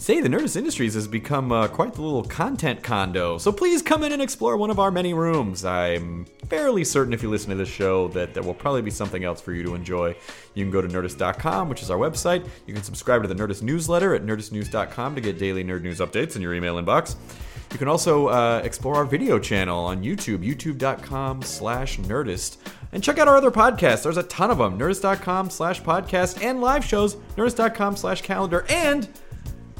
Say, the Nerdist Industries has become uh, quite the little content condo, so please come in and explore one of our many rooms. I'm fairly certain if you listen to this show that there will probably be something else for you to enjoy. You can go to nerdist.com, which is our website. You can subscribe to the Nerdist newsletter at nerdistnews.com to get daily nerd news updates in your email inbox. You can also uh, explore our video channel on YouTube, youtube.com slash nerdist. And check out our other podcasts. There's a ton of them. Nerdist.com slash podcast and live shows, nerdist.com slash calendar, and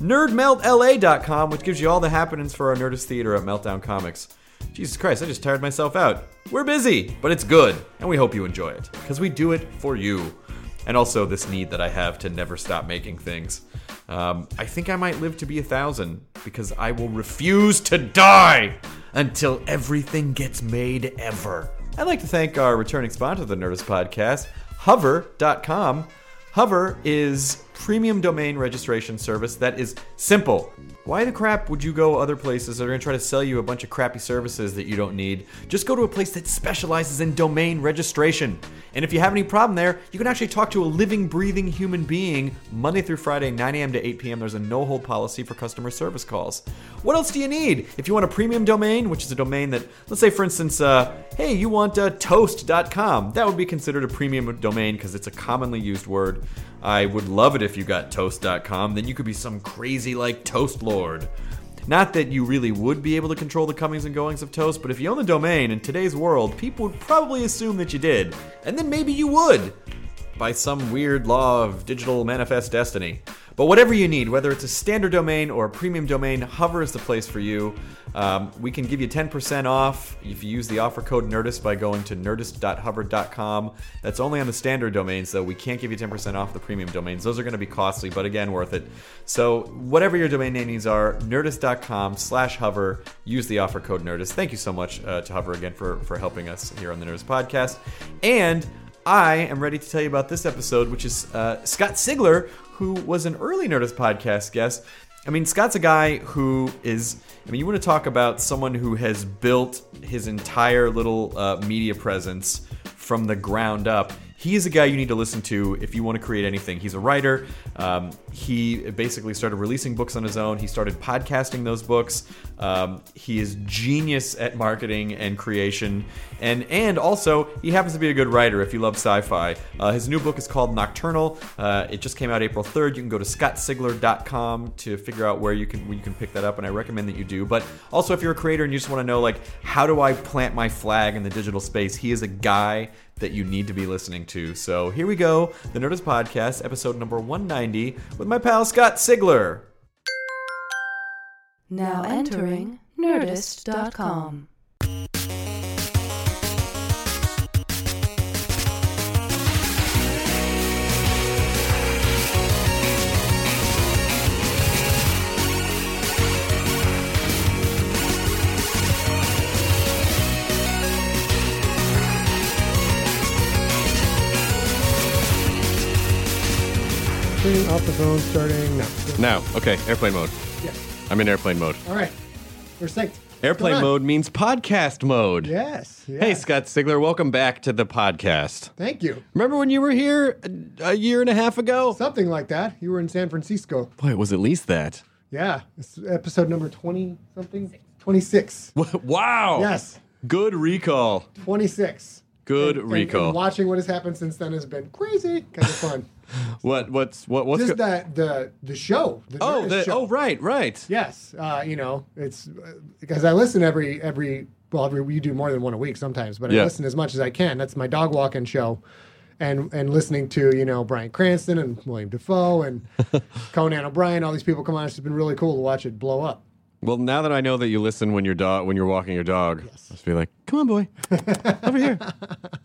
nerdmeltla.com, which gives you all the happenings for our Nerdist Theater at Meltdown Comics. Jesus Christ, I just tired myself out. We're busy, but it's good, and we hope you enjoy it, because we do it for you. And also this need that I have to never stop making things. Um, I think I might live to be a thousand, because I will refuse to die until everything gets made ever. I'd like to thank our returning sponsor of the Nerdist Podcast, Hover.com. Hover is premium domain registration service that is simple. Why the crap would you go other places that are going to try to sell you a bunch of crappy services that you don't need? Just go to a place that specializes in domain registration. And if you have any problem there, you can actually talk to a living, breathing human being Monday through Friday, 9 a.m. to 8 p.m. There's a no hold policy for customer service calls. What else do you need? If you want a premium domain, which is a domain that, let's say for instance, uh, hey, you want uh, toast.com, that would be considered a premium domain because it's a commonly used word. I would love it if you got toast.com, then you could be some crazy like toast lord. Not that you really would be able to control the comings and goings of Toast, but if you own the domain in today's world, people would probably assume that you did. And then maybe you would, by some weird law of digital manifest destiny. But whatever you need, whether it's a standard domain or a premium domain, Hover is the place for you. Um, we can give you 10% off if you use the offer code Nerdist by going to nerdist.hover.com. That's only on the standard domains, though. We can't give you 10% off the premium domains. Those are going to be costly, but again, worth it. So whatever your domain name needs are, nerdist.com slash hover. Use the offer code Nerdist. Thank you so much uh, to Hover again for, for helping us here on the Nerdist podcast. And I am ready to tell you about this episode, which is uh, Scott Sigler, who was an early Nerdist podcast guest. I mean, Scott's a guy who is. I mean, you want to talk about someone who has built his entire little uh, media presence from the ground up. He is a guy you need to listen to if you want to create anything. He's a writer. Um, he basically started releasing books on his own. He started podcasting those books. Um, he is genius at marketing and creation, and and also he happens to be a good writer. If you love sci-fi, uh, his new book is called Nocturnal. Uh, it just came out April third. You can go to scottsigler.com to figure out where you can where you can pick that up, and I recommend that you do. But also, if you're a creator and you just want to know like how do I plant my flag in the digital space, he is a guy that you need to be listening to. So here we go, the Nerdist Podcast, episode number 190, with my pal Scott Sigler. Now entering Nerdist.com. Off the phone starting now. Now, okay, airplane mode. Yes. I'm in airplane mode. All right. We're synced. Airplane Come on. mode means podcast mode. Yes. Hey. Scott Sigler, welcome back to the podcast. Thank you. Remember when you were here a, a year and a half ago? Something like that. You were in San Francisco. Boy, it was at least that. Yeah. Is episode number 20 something? 26. wow. Yes. Good recall. 26. Good And- and- recall. And watching what has happened since then has been crazy, kind of fun. what what's what what's Just go- that the the show. The Oh, the, show. oh right, right. Yes, uh, you know, it's uh, because I listen every every well, every we do more than one a week sometimes, but Yeah. I listen as much as I can. That's my dog walking show, and and listening to you know Bryan Cranston and William Dafoe and Conan O'Brien, all these people come on. It's been really cool to watch it blow up. Well, now that I know that you listen when your dog when you're walking your dog, I just be like, "Come on, boy, over here.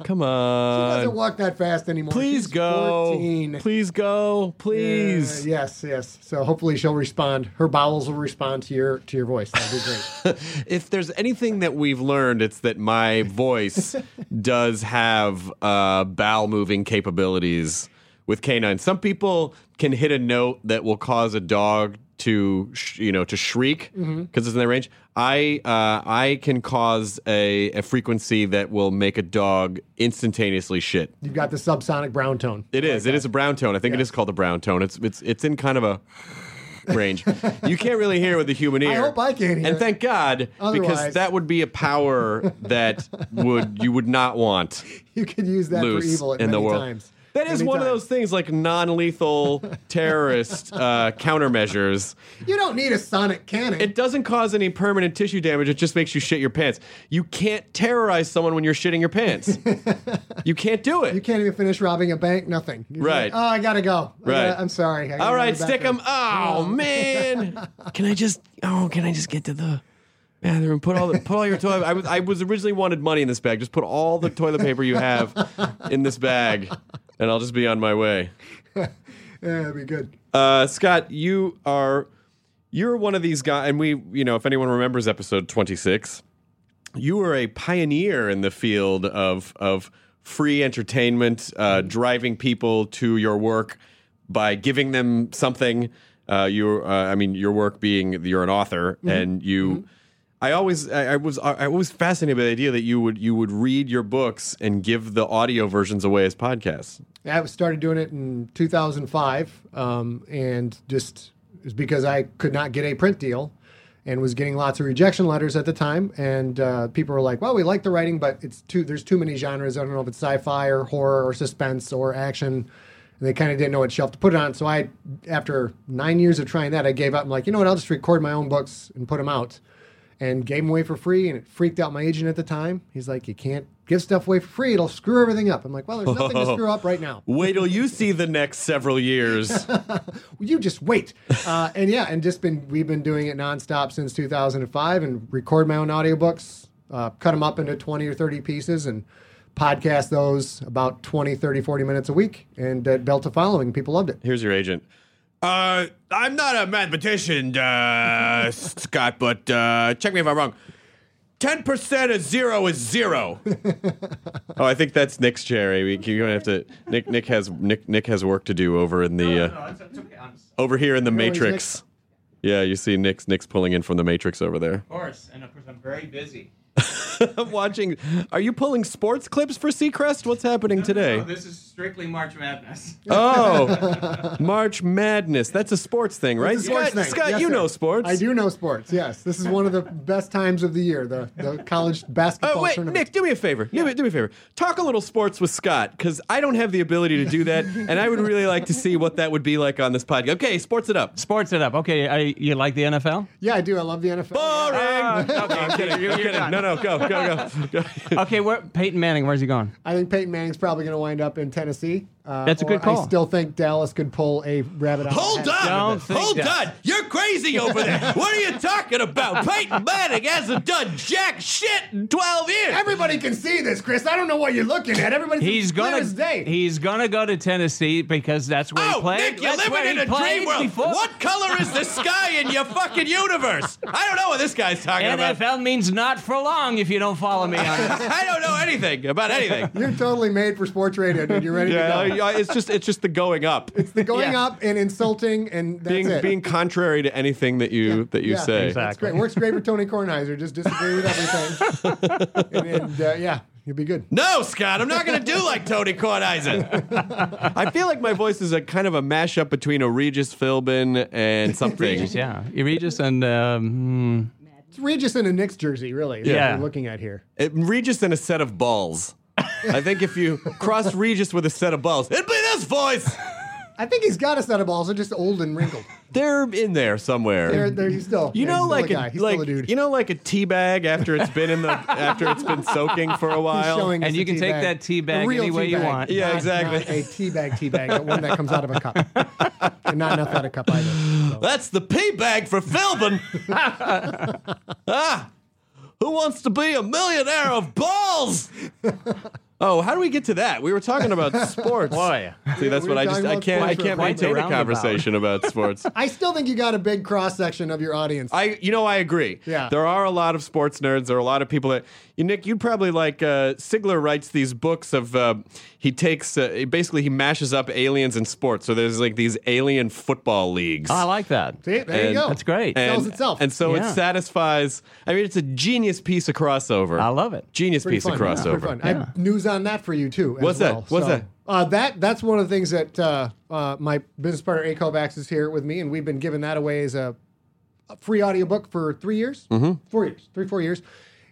Come on." She doesn't walk that fast anymore. Please She's go, 14. please go, please." Uh, yes, yes. So hopefully she'll respond. Her bowels will respond to your to your voice. That'd be great. if there's anything that we've learned, it's that my voice does have uh, bowel moving capabilities with canines. Some people can hit a note that will cause a dog to, sh- you know, to shriek because Mm-hmm. it's in their range. I uh, I can cause a, a frequency that will make a dog instantaneously shit. You've got the subsonic brown tone. It is. It is a brown tone. I think it is called a brown tone. It's it's it's in kind of a range. you can't really hear it with the human ear. I hope I can hear And thank God, because that would be a power that would you would not want You could use that loose for evil at in the world. times. That is one of those things like non-lethal terrorist uh, countermeasures. You don't need a sonic cannon. It doesn't cause any permanent tissue damage. It just makes you shit your pants. You can't terrorize someone when you're shitting your pants. you can't do it. You can't even finish robbing a bank. Nothing. You're Right. like, oh, I gotta go. I Right. gotta- I'm sorry. All right, stick them. Oh man, can I just? Oh, can I just get to the bathroom? And put all the put all your toilet. I was I was originally wanted money in this bag. Just put all the toilet paper you have in this bag, and I'll just be on my way. Yeah, that'd be good. Uh, Scott, you are you're one of these guys, and we, you know, if anyone remembers episode 26, you were a pioneer in the field of of free entertainment, uh, driving people to your work by giving them something. Uh, you, uh, I mean, your work being you're an author, and you. I always, I, I was, I was fascinated by the idea that you would, you would read your books and give the audio versions away as podcasts. I started doing it in 2005, um, and just because I could not get a print deal, and was getting lots of rejection letters at the time. And uh, people were like, "Well, we like the writing, but it's too. There's too many genres. I don't know if it's sci-fi or horror or suspense or action." And they kind of didn't know what shelf to put it on. So I, after nine years of trying that, I gave up. I'm like, you know what? I'll just record my own books and put them out. And gave them away for free, and it freaked out my agent at the time. He's like, "You can't give stuff away for free; it'll screw everything up." I'm like, "Well, there's nothing to screw up right now." Wait till you see the next several years. you just wait. Uh, and yeah, and just been we've been doing it nonstop since 2005, and record my own audiobooks, uh, cut them up into 20 or 30 pieces, and podcast those about 20, 30, 40 minutes a week, and uh, built a following. People loved it. Here's your agent. Uh, I'm not a mathematician, uh, Scott, but uh, check me if I'm wrong. Ten percent of zero is zero. oh, I think that's Nick's chair. We- You're gonna have to. Nick, Nick has Nick, Nick has work to do over in the uh, over here in the Really, Matrix. Yeah, you see Nick's Nick's pulling in from the Matrix over there. Of course, and of course I'm very busy. I'm watching. Are you pulling sports clips for Seacrest? What's happening today? No, this is strictly March Madness. Oh, March Madness. That's a sports thing, right? It's a sports Scott, thing. Scott Yes, you sir. know sports. I do know sports. Yes, this is one of the best times of the year. The the college basketball Oh wait, tournament. Nick, do me a favor. Do, me, do me a favor. Talk a little sports with Scott because I don't have the ability to do that, and I would really like to see what that would be like on this podcast. Okay, sports it up. Sports it up. Okay, I, you like the NFL? Yeah, I do. I love the NFL. Boring. Ah, okay, I'm kidding. you're- I'm kidding. No, no, go, go, go. go. Okay, where Peyton Manning? Where's he going? I think Peyton Manning's probably going to wind up in Tennessee. Uh, That's a good call. I still think Dallas could pull a rabbit out. of a Hold hat. on. Hold that. on. You're crazy over there. what are you talking about? Peyton Manning hasn't done jack shit in 12 years. Everybody can see this, Chris. I don't know what you're looking at. Everybody's He's gonna as day. he's gonna go to Tennessee because that's where he Oh, played. Nick, you're That's living in a dream world. before. What color is the sky in your fucking universe? I don't know what this guy's talking about. NFL means not for long if you don't follow me on this. I don't know anything about anything. You're totally made for sports radio, dude. You're ready Yeah, to go. Yeah, it's just it's just the going up. It's the going Yeah. up and insulting, and that's being it. being contrary to anything that you that you yeah, say. That's great. Works great for Tony Kornheiser. Just disagree with everything, and, and uh, yeah, you'll be good. No, Scott, I'm not going to do like Tony Kornheiser. I feel like my voice is a kind of a mashup between a Regis Philbin and something. yeah, Regis and um, It's Regis in a Knicks jersey, really. is what Yeah. we're looking at here. It- Regis and a set of balls. I think if you cross Regis with a set of balls, it'd be this voice. I think he's got a set of balls. They're just old and wrinkled. They're in there somewhere. They're, they're, he's still. you yeah, know, he's like still a, a, guy. He's like still a dude. you know, like a tea bag after it's been in the after it's been soaking for a while. showing us And a you can take bag. that tea bag any way tea you want. Yeah, not- exactly. not a tea bag, tea bag, one that comes out of a cup, and not enough out of a cup either. So. That's the pea bag for Philbin. ah, who wants to be a millionaire of balls? Oh, how do we get to that? We were talking about sports. Boy. See, that's we what I just I can't I can't a the maintain a roundabout. conversation about sports. I still think you got a big cross section of your audience. I, you know, I agree. Yeah. There are a lot of sports nerds. There are a lot of people that, you, Nick, you'd probably like, uh, Sigler writes these books of, uh, he takes, uh, basically, he mashes up aliens and sports. So there's like these alien football leagues. Oh, I like that. See, there you go. That's great. and, sells itself. And so it satisfies, I mean, it's a genius piece of crossover. I love it. Genius Pretty piece fun. of crossover. pretty fun. I have news on that for you too. as What's that? What's So, that? Uh, that that's one of the things that uh, uh, my business partner A. Kovacs is here with me, and we've been giving that away as a, a free audiobook for three years, mm-hmm. four years, three four years,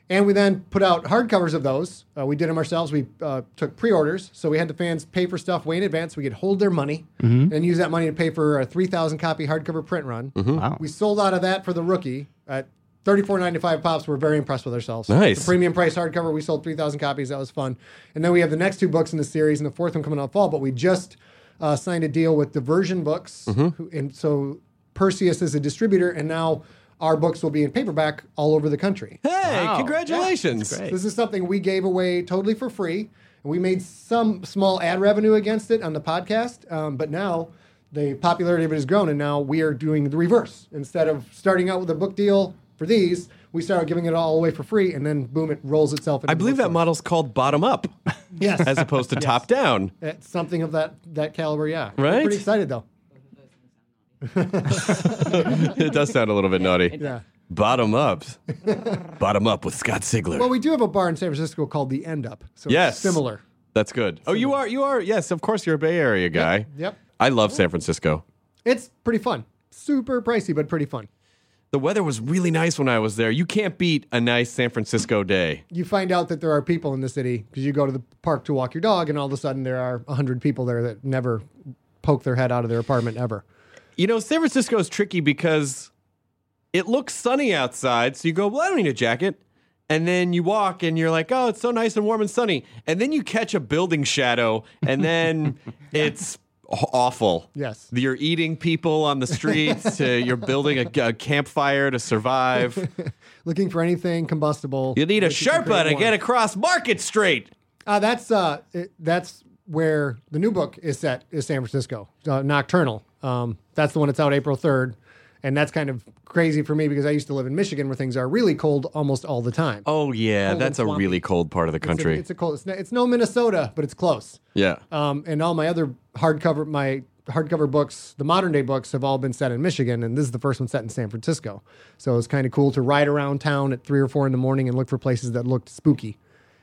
and we then put out hardcovers of those. Uh, we did them ourselves. We uh, took pre-orders, so we had the fans pay for stuff way in advance. We could hold their money and use that money to pay for a three thousand copy hardcover print run. Wow. We sold out of that for the rookie at thirty-four ninety-five pops. We're very impressed with ourselves. Nice. The premium price hardcover. We sold three thousand copies. That was fun. And then we have the next two books in the series, and the fourth one coming out fall. But we just uh, signed a deal with Diversion Books, who, and so Perseus is a distributor, and now our books will be in paperback all over the country. Hey, Wow. congratulations. That's great. This is something we gave away totally for free. And we made some small ad revenue against it on the podcast. Um, but now the popularity of it has grown. And now we are doing the reverse. Instead of starting out with a book deal for these, we started giving it all away for free. And then, boom, it rolls itself into I believe that bookstore. model's called bottom up Yes. as opposed to top down. It's something of that, that caliber, yeah. We're Right? pretty excited, though. it does sound a little bit naughty. Yeah. Bottom up. Bottom up with Scott Sigler. Well, we do have a bar in San Francisco called The End Up. So Yes. it's similar. That's good. Oh, you are you are yes, of course you're a Bay Area guy. Yep. I love San Francisco. It's pretty fun. Super pricey, but pretty fun. The weather was really nice when I was there. You can't beat a nice San Francisco day. you find out that there are people in the city because you go to the park to walk your dog, and all of a sudden there are 100 people there that never poke their head out of their apartment ever. You know, San Francisco is tricky because it looks sunny outside, so you go, "Well, I don't need a jacket." And then you walk and you're like, "Oh, it's so nice and warm and sunny." And then you catch a building shadow and then it's awful. Yes. You're eating people on the streets, uh, you're building a, a campfire to survive. Looking for anything combustible. You need a Sherpa to get across Market Street. Uh, that's uh, it, that's where the new book is set. Is San Francisco uh, Nocturnal? Um, that's the one that's out April 3rd, and that's kind of crazy for me because I used to live in Michigan where things are really cold almost all the time. Oh yeah, Cold that's a swampy. really cold part of the It's a- country. It's a, cold. It's, no, it's no Minnesota, but it's close. yeah. Um, and all my other hardcover, my hardcover books, the modern day books, have all been set in Michigan, and this is the first one set in San Francisco. So it's kind of cool to ride around town at three or four in the morning and look for places that looked spooky.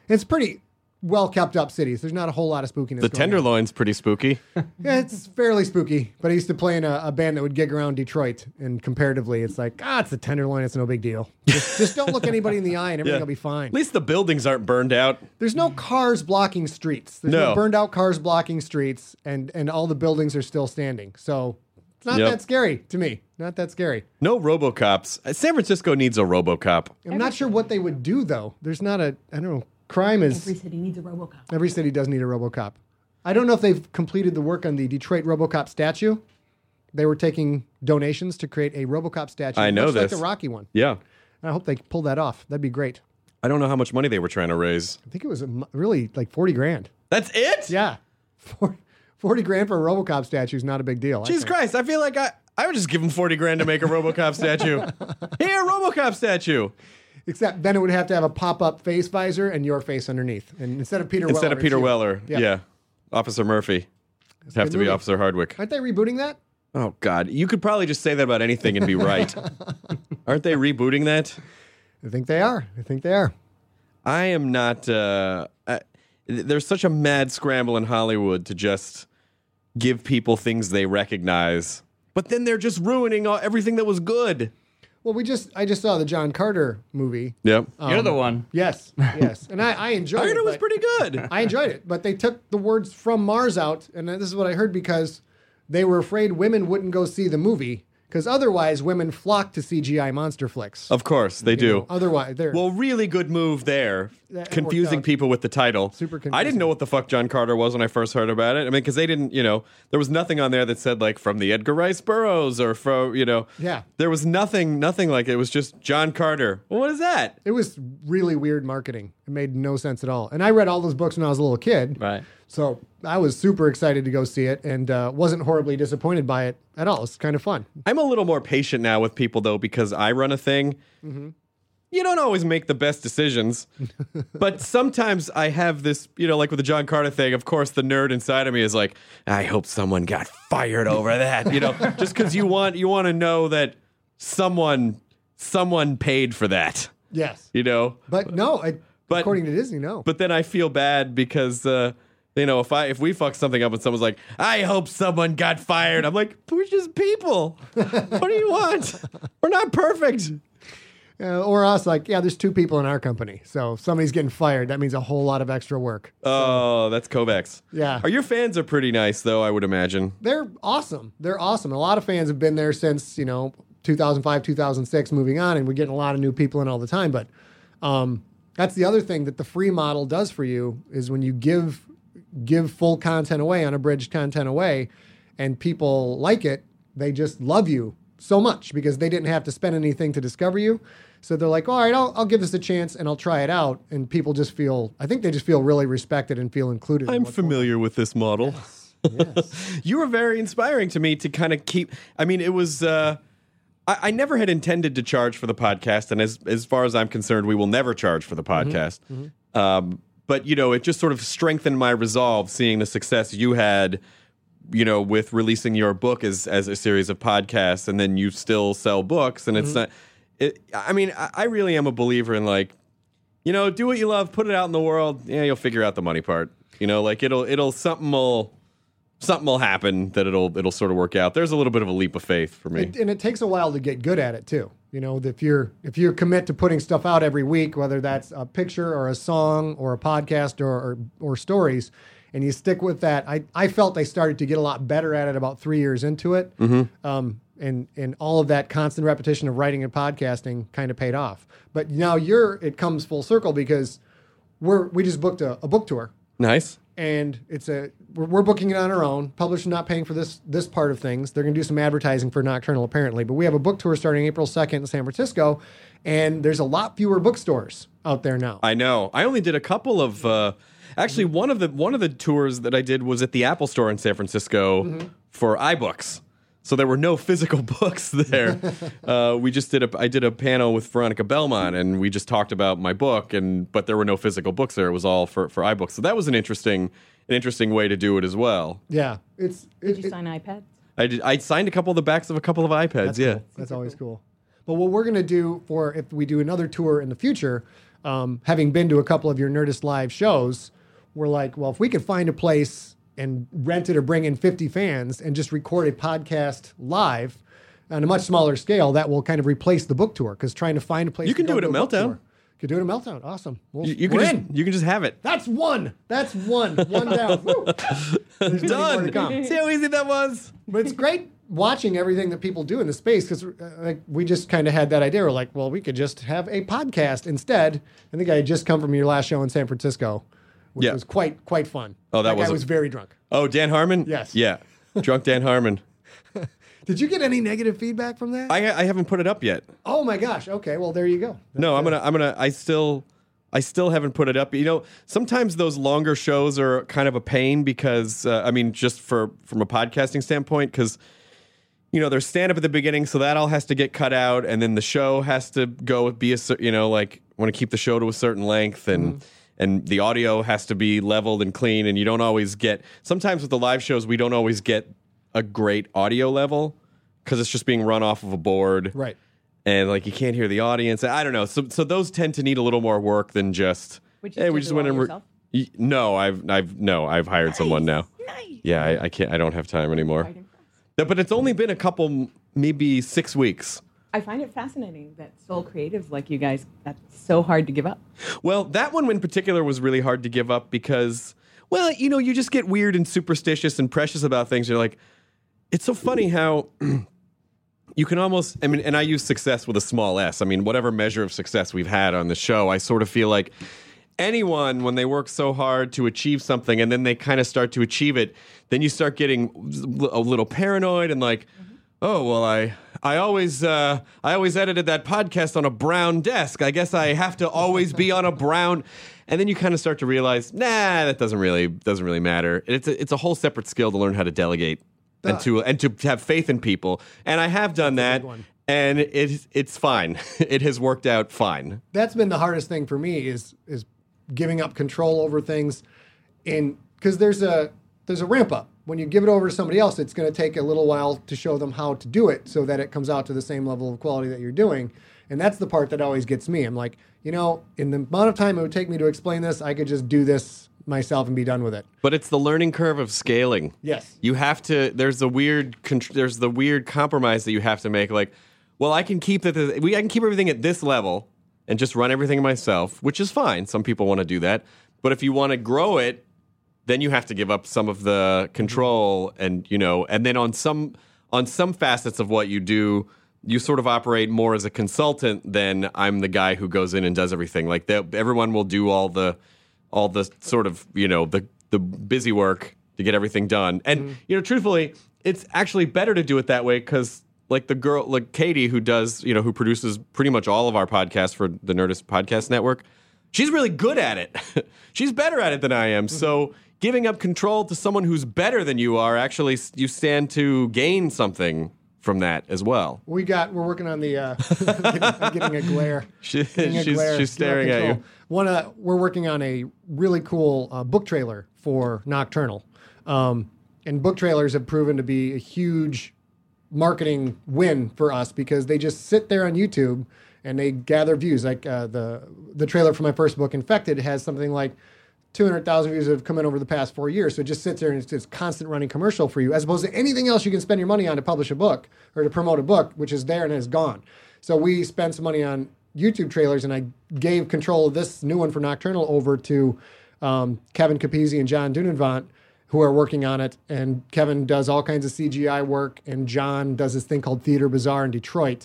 It's pretty well kept up cities. There's not a whole lot of spookiness. The going on. Tenderloin's pretty spooky. Yeah, it's fairly spooky. But I used to play in a, a band that would gig around Detroit, and comparatively, it's like ah, it's the Tenderloin. It's no big deal. Just, just don't look anybody in the eye, and everything Yeah. will be fine. At least the buildings aren't burned out. There's no cars blocking streets. There's no, No. burned out cars blocking streets, and and all the buildings are still standing. So it's not Yep. that scary to me. Not that scary. No RoboCops. San Francisco needs a RoboCop. I'm not sure what they would do though. There's not a I don't know. Crime is Every city needs a RoboCop. every city does need a RoboCop. I don't know if they've completed the work on the Detroit RoboCop statue. They were taking donations to create a RoboCop statue. I know much like the Rocky one. Yeah. I hope they pull that off. That'd be great. I don't know how much money they were trying to raise. I think it was really like 40 grand. That's it? Yeah, 40, 40 grand for a RoboCop statue is not a big deal. Jesus think. Christ. I feel like I, I would just give them 40 grand to make a RoboCop statue. Here, RoboCop statue. Except then it would have to have a pop-up face visor and your face underneath. And instead of Peter Instead Weller, of Peter. Weller. Yeah. Yeah. Officer Murphy. Have good to be. Officer Hardwick. Aren't they rebooting that? Oh, God. You could probably just say that about anything and be right. Aren't they rebooting that? I think they are. I think they are. I am not. Uh, I, there's such a mad scramble in Hollywood to just give people things they recognize, but then they're just ruining all, everything that was good. Well, we just I just saw the John Carter movie. Yep. Um, You're the one. Yes, yes, and I, I enjoyed it. Carter was pretty good. I enjoyed it, but they took the words from Mars out, and this is what I heard because they were afraid women wouldn't go see the movie because otherwise women flock to CGI monster flicks. Of course, they You do. know, otherwise, they're Well, really good move there. That worked confusing out. people with the title. Super I didn't know what the fuck John Carter was when I first heard about it. I mean, because they didn't, you know, there was nothing on there that said like from the Edgar Rice Burroughs or from, you know, Yeah. There was nothing, nothing like it. It was just John Carter. Well, what is that? it was really weird marketing. It made no sense at all. And I read all those books when I was a little kid, Right. So I was super excited to go see it, and uh, wasn't horribly disappointed by it at all. It's kind of fun. I'm a little more patient now with people though because I run a thing. Mm-hmm. You don't always make the best decisions, but sometimes I have this, you know, like with the John Carter thing. Of course, the nerd inside of me is like, I hope someone got fired over that, you know, just because you want you want to know that someone someone paid for that, Yes, you know. but no, I, But- according to Disney, no. But then I feel bad because. uh you know, if I if we fuck something up and someone's like, I hope someone got fired, I'm like, we're just people. what do you want? We're not perfect. Uh, or us, like, yeah, there's two people in our company, so if somebody's getting fired. That means a whole lot of extra work. Oh, that's Kovacs. Yeah. Are your fans are pretty nice though? I would imagine. They're awesome. They're awesome. A lot of fans have been there since you know 2005, 2006, moving on, and we're getting a lot of new people in all the time. But um, that's the other thing that the free model does for you is when you give give full content away, unabridged content away, and people like it, they just love you so much because they didn't have to spend anything to discover you. So they're like, all right, I'll, I'll give this a chance and I'll try it out. And people just feel, I think they just feel really respected and feel included. I'm on. familiar with this model. you were very inspiring to me to kind of keep. I mean, it was. Uh, I, I never had intended to charge for the podcast, and as as far as I'm concerned, we will never charge for the podcast. Um, but you know, it just sort of strengthened my resolve seeing the success you had. You know, with releasing your book as as a series of podcasts, and then you still sell books, and it's mm-hmm. not. It, I mean, I, I really am a believer in like you know, do what you love, put it out in the world. Yeah, you'll figure out the money part. You know, like it'll it'll something will something will happen that it'll it'll sort of work out. There's a little bit of a leap of faith for me. It, and it takes a while to get good at it too. You know, if you're if you commit to putting stuff out every week, whether that's a picture or a song or a podcast or or, or stories, and you stick with that, I, I felt I started to get a lot better at it about three years into it. Um, and and all of that constant repetition of writing and podcasting kind of paid off. But now you're it comes full circle because we're we just booked a, a book tour nice. And it's a we're, we're booking it on our own. Publisher not paying for this this part of things. They're going to do some advertising for Nocturnal apparently, but we have a book tour starting April second in San Francisco, and there's a lot fewer bookstores out there now. I know. I only did a couple of uh actually one of the one of the tours that I did was at the Apple store in San Francisco for iBooks. So there were no physical books there. uh, we just did a I did a panel with Veronica Belmont and we just talked about my book and but there were no physical books there. It was all for for iBooks. So that was an interesting an interesting way to do it as well. yeah, it's Did you it- sign iPads? I did I signed a couple of the backs of a couple of iPads, That's yeah. cool. That's always cool. But what we're going to do for if we do another tour in the future, um, having been to a couple of your Nerdist live shows, we're like, well, if we could find a place and rent it or bring in 50 fans and just record a podcast live on a much smaller scale, that will kind of replace the book tour because trying to find a place. You to can do it at Meltdown. You can do it at Meltdown. Awesome. Well, You, you can just in. you can just have it. That's one. That's one. One down. Woo. There's to Done. See how easy that was? But it's great watching everything that people do in the space because uh, like we just kind of had that idea. We're like, well, we could just have a podcast instead. I think I had just come from your last show in San Francisco, which Yeah. was quite quite fun. Oh, that guy was a- was very drunk. Oh, Dan Harmon? Yes. Yeah. Drunk Dan Harmon. Did you get any negative feedback from that? I I haven't put it up yet. oh my gosh. Okay, well there you go. No, I'm gonna I'm gonna I still I still haven't put it up. You know, sometimes those longer shows are kind of a pain because uh, I mean, just for from a podcasting standpoint, because you know there's stand up at the beginning, so that all has to get cut out, and then the show has to go with be a you know like want to keep the show to a certain length and. And the audio has to be leveled and clean, and you don't always get. Sometimes with the live shows, we don't always get a great audio level because it's just being run off of a board Right. and like you can't hear the audience. I don't know. So so those tend to need a little more work than just. Would you hey, we just went all and re- Y- no, I've I've no, I've hired someone now. Nice. Yeah, I, I can't. I don't have time anymore. No, but it's only been a couple, maybe six weeks I find it fascinating that sole creatives like you guys, that's so hard to give up. Well, that one in particular was really hard to give up because, well, you know, you just get weird and superstitious and precious about things. You're like, it's so funny how you can almost, I mean, and I use success with a small s. I mean, whatever measure of success we've had on the show, I sort of feel like anyone, when they work so hard to achieve something and then they kind of start to achieve it, then you start getting a little paranoid and like, mm-hmm. Oh well i i always uh, i always edited that podcast on a brown desk. I guess i have to always be on a brown and then you kind of start to realize nah that doesn't really doesn't really matter. It's a, it's a whole separate skill to learn how to delegate and to and to have faith in people. And i have done that and it, it's fine. It has worked out fine. That's been the hardest thing for me is is giving up control over things, and because there's a there's a ramp up. When you give it over to somebody else, it's going to take a little while to show them how to do it so that it comes out to the same level of quality that you're doing. And that's the part that always gets me. I'm like, you know, in the amount of time it would take me to explain this, I could just do this myself and be done with it. but it's the learning curve of scaling Yes. you have to there's the weird there's the weird compromise that you have to make like well i can keep it we i can keep everything at this level and just run everything myself which is fine some people want to do that but if you want to grow it then you have to give up some of the control mm-hmm. and you know and then on some on some facets of what you do you sort of operate more as a consultant than i'm the guy who goes in and does everything. Like that everyone will do all the all the sort of you know the the busy work to get everything done. And mm-hmm. you know truthfully it's actually better to do it that way because like the girl like katie who does you know who produces pretty much all of our podcasts for the nerdist podcast network she's really good at it. She's better at it than i am. Mm-hmm. So giving up control to someone who's better than you are actually you stand to gain something from that as well We got. We're working on the. Uh, getting, I'm getting a glare. She- Getting a she's- glare. she's staring at you. One. Uh, we're working on a really cool uh, book trailer for Nocturnal, um, and book trailers have proven to be a huge marketing win for us because they just sit there on YouTube and they gather views. Like uh, the the trailer for my first book, Infected, has something like 200,000 views have come in over the past four years. So it just sits there and it's just constant running commercial for you, as opposed to anything else you can spend your money on to publish a book or to promote a book, which is there and is gone. So we spent some money on YouTube trailers, and I gave control of this new one for Nocturnal over to um, Kevin Capizzi and John Dunivant, who are working on it. And Kevin does all kinds of CGI work, and John does this thing called Theatre Bizarre in Detroit,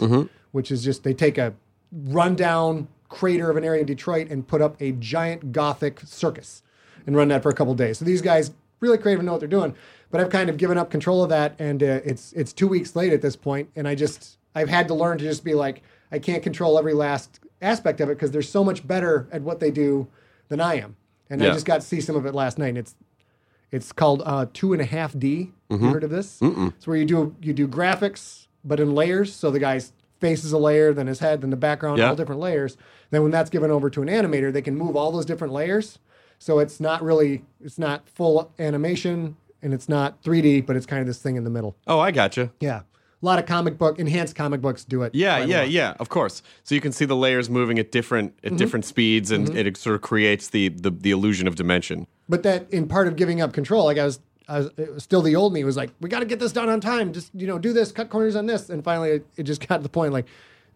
which is just they take a rundown crater of an area in Detroit and put up a giant gothic circus and run that for a couple days. So these guys really creative and know what they're doing. But I've kind of given up control of that, and uh, it's it's two weeks late at this point, and I just I've had to learn to just be like I can't control every last aspect of it because they're so much better at what they do than I am, and I just got to see some of it last night. And it's it's called uh, two and a half D. You heard of this? It's where you do you do graphics, but in layers. So the guy's face is a layer, then his head, then the background, Yeah. all different layers. Then when that's given over to an animator, they can move all those different layers. So it's not really it's not full animation and it's not 3D, but it's kind of this thing in the middle. oh i gotcha Yeah, a lot of comic book enhanced comic books do it. Yeah, yeah, lot. yeah. Of course. So you can see the layers moving at different at Mm-hmm. different speeds, and it sort of creates the, the the illusion of dimension. But that in part of giving up control, like I was, I was it was still the old me was like, we got to get this done on time. Just you know, do this, cut corners on this, and finally it, it just got to the point like,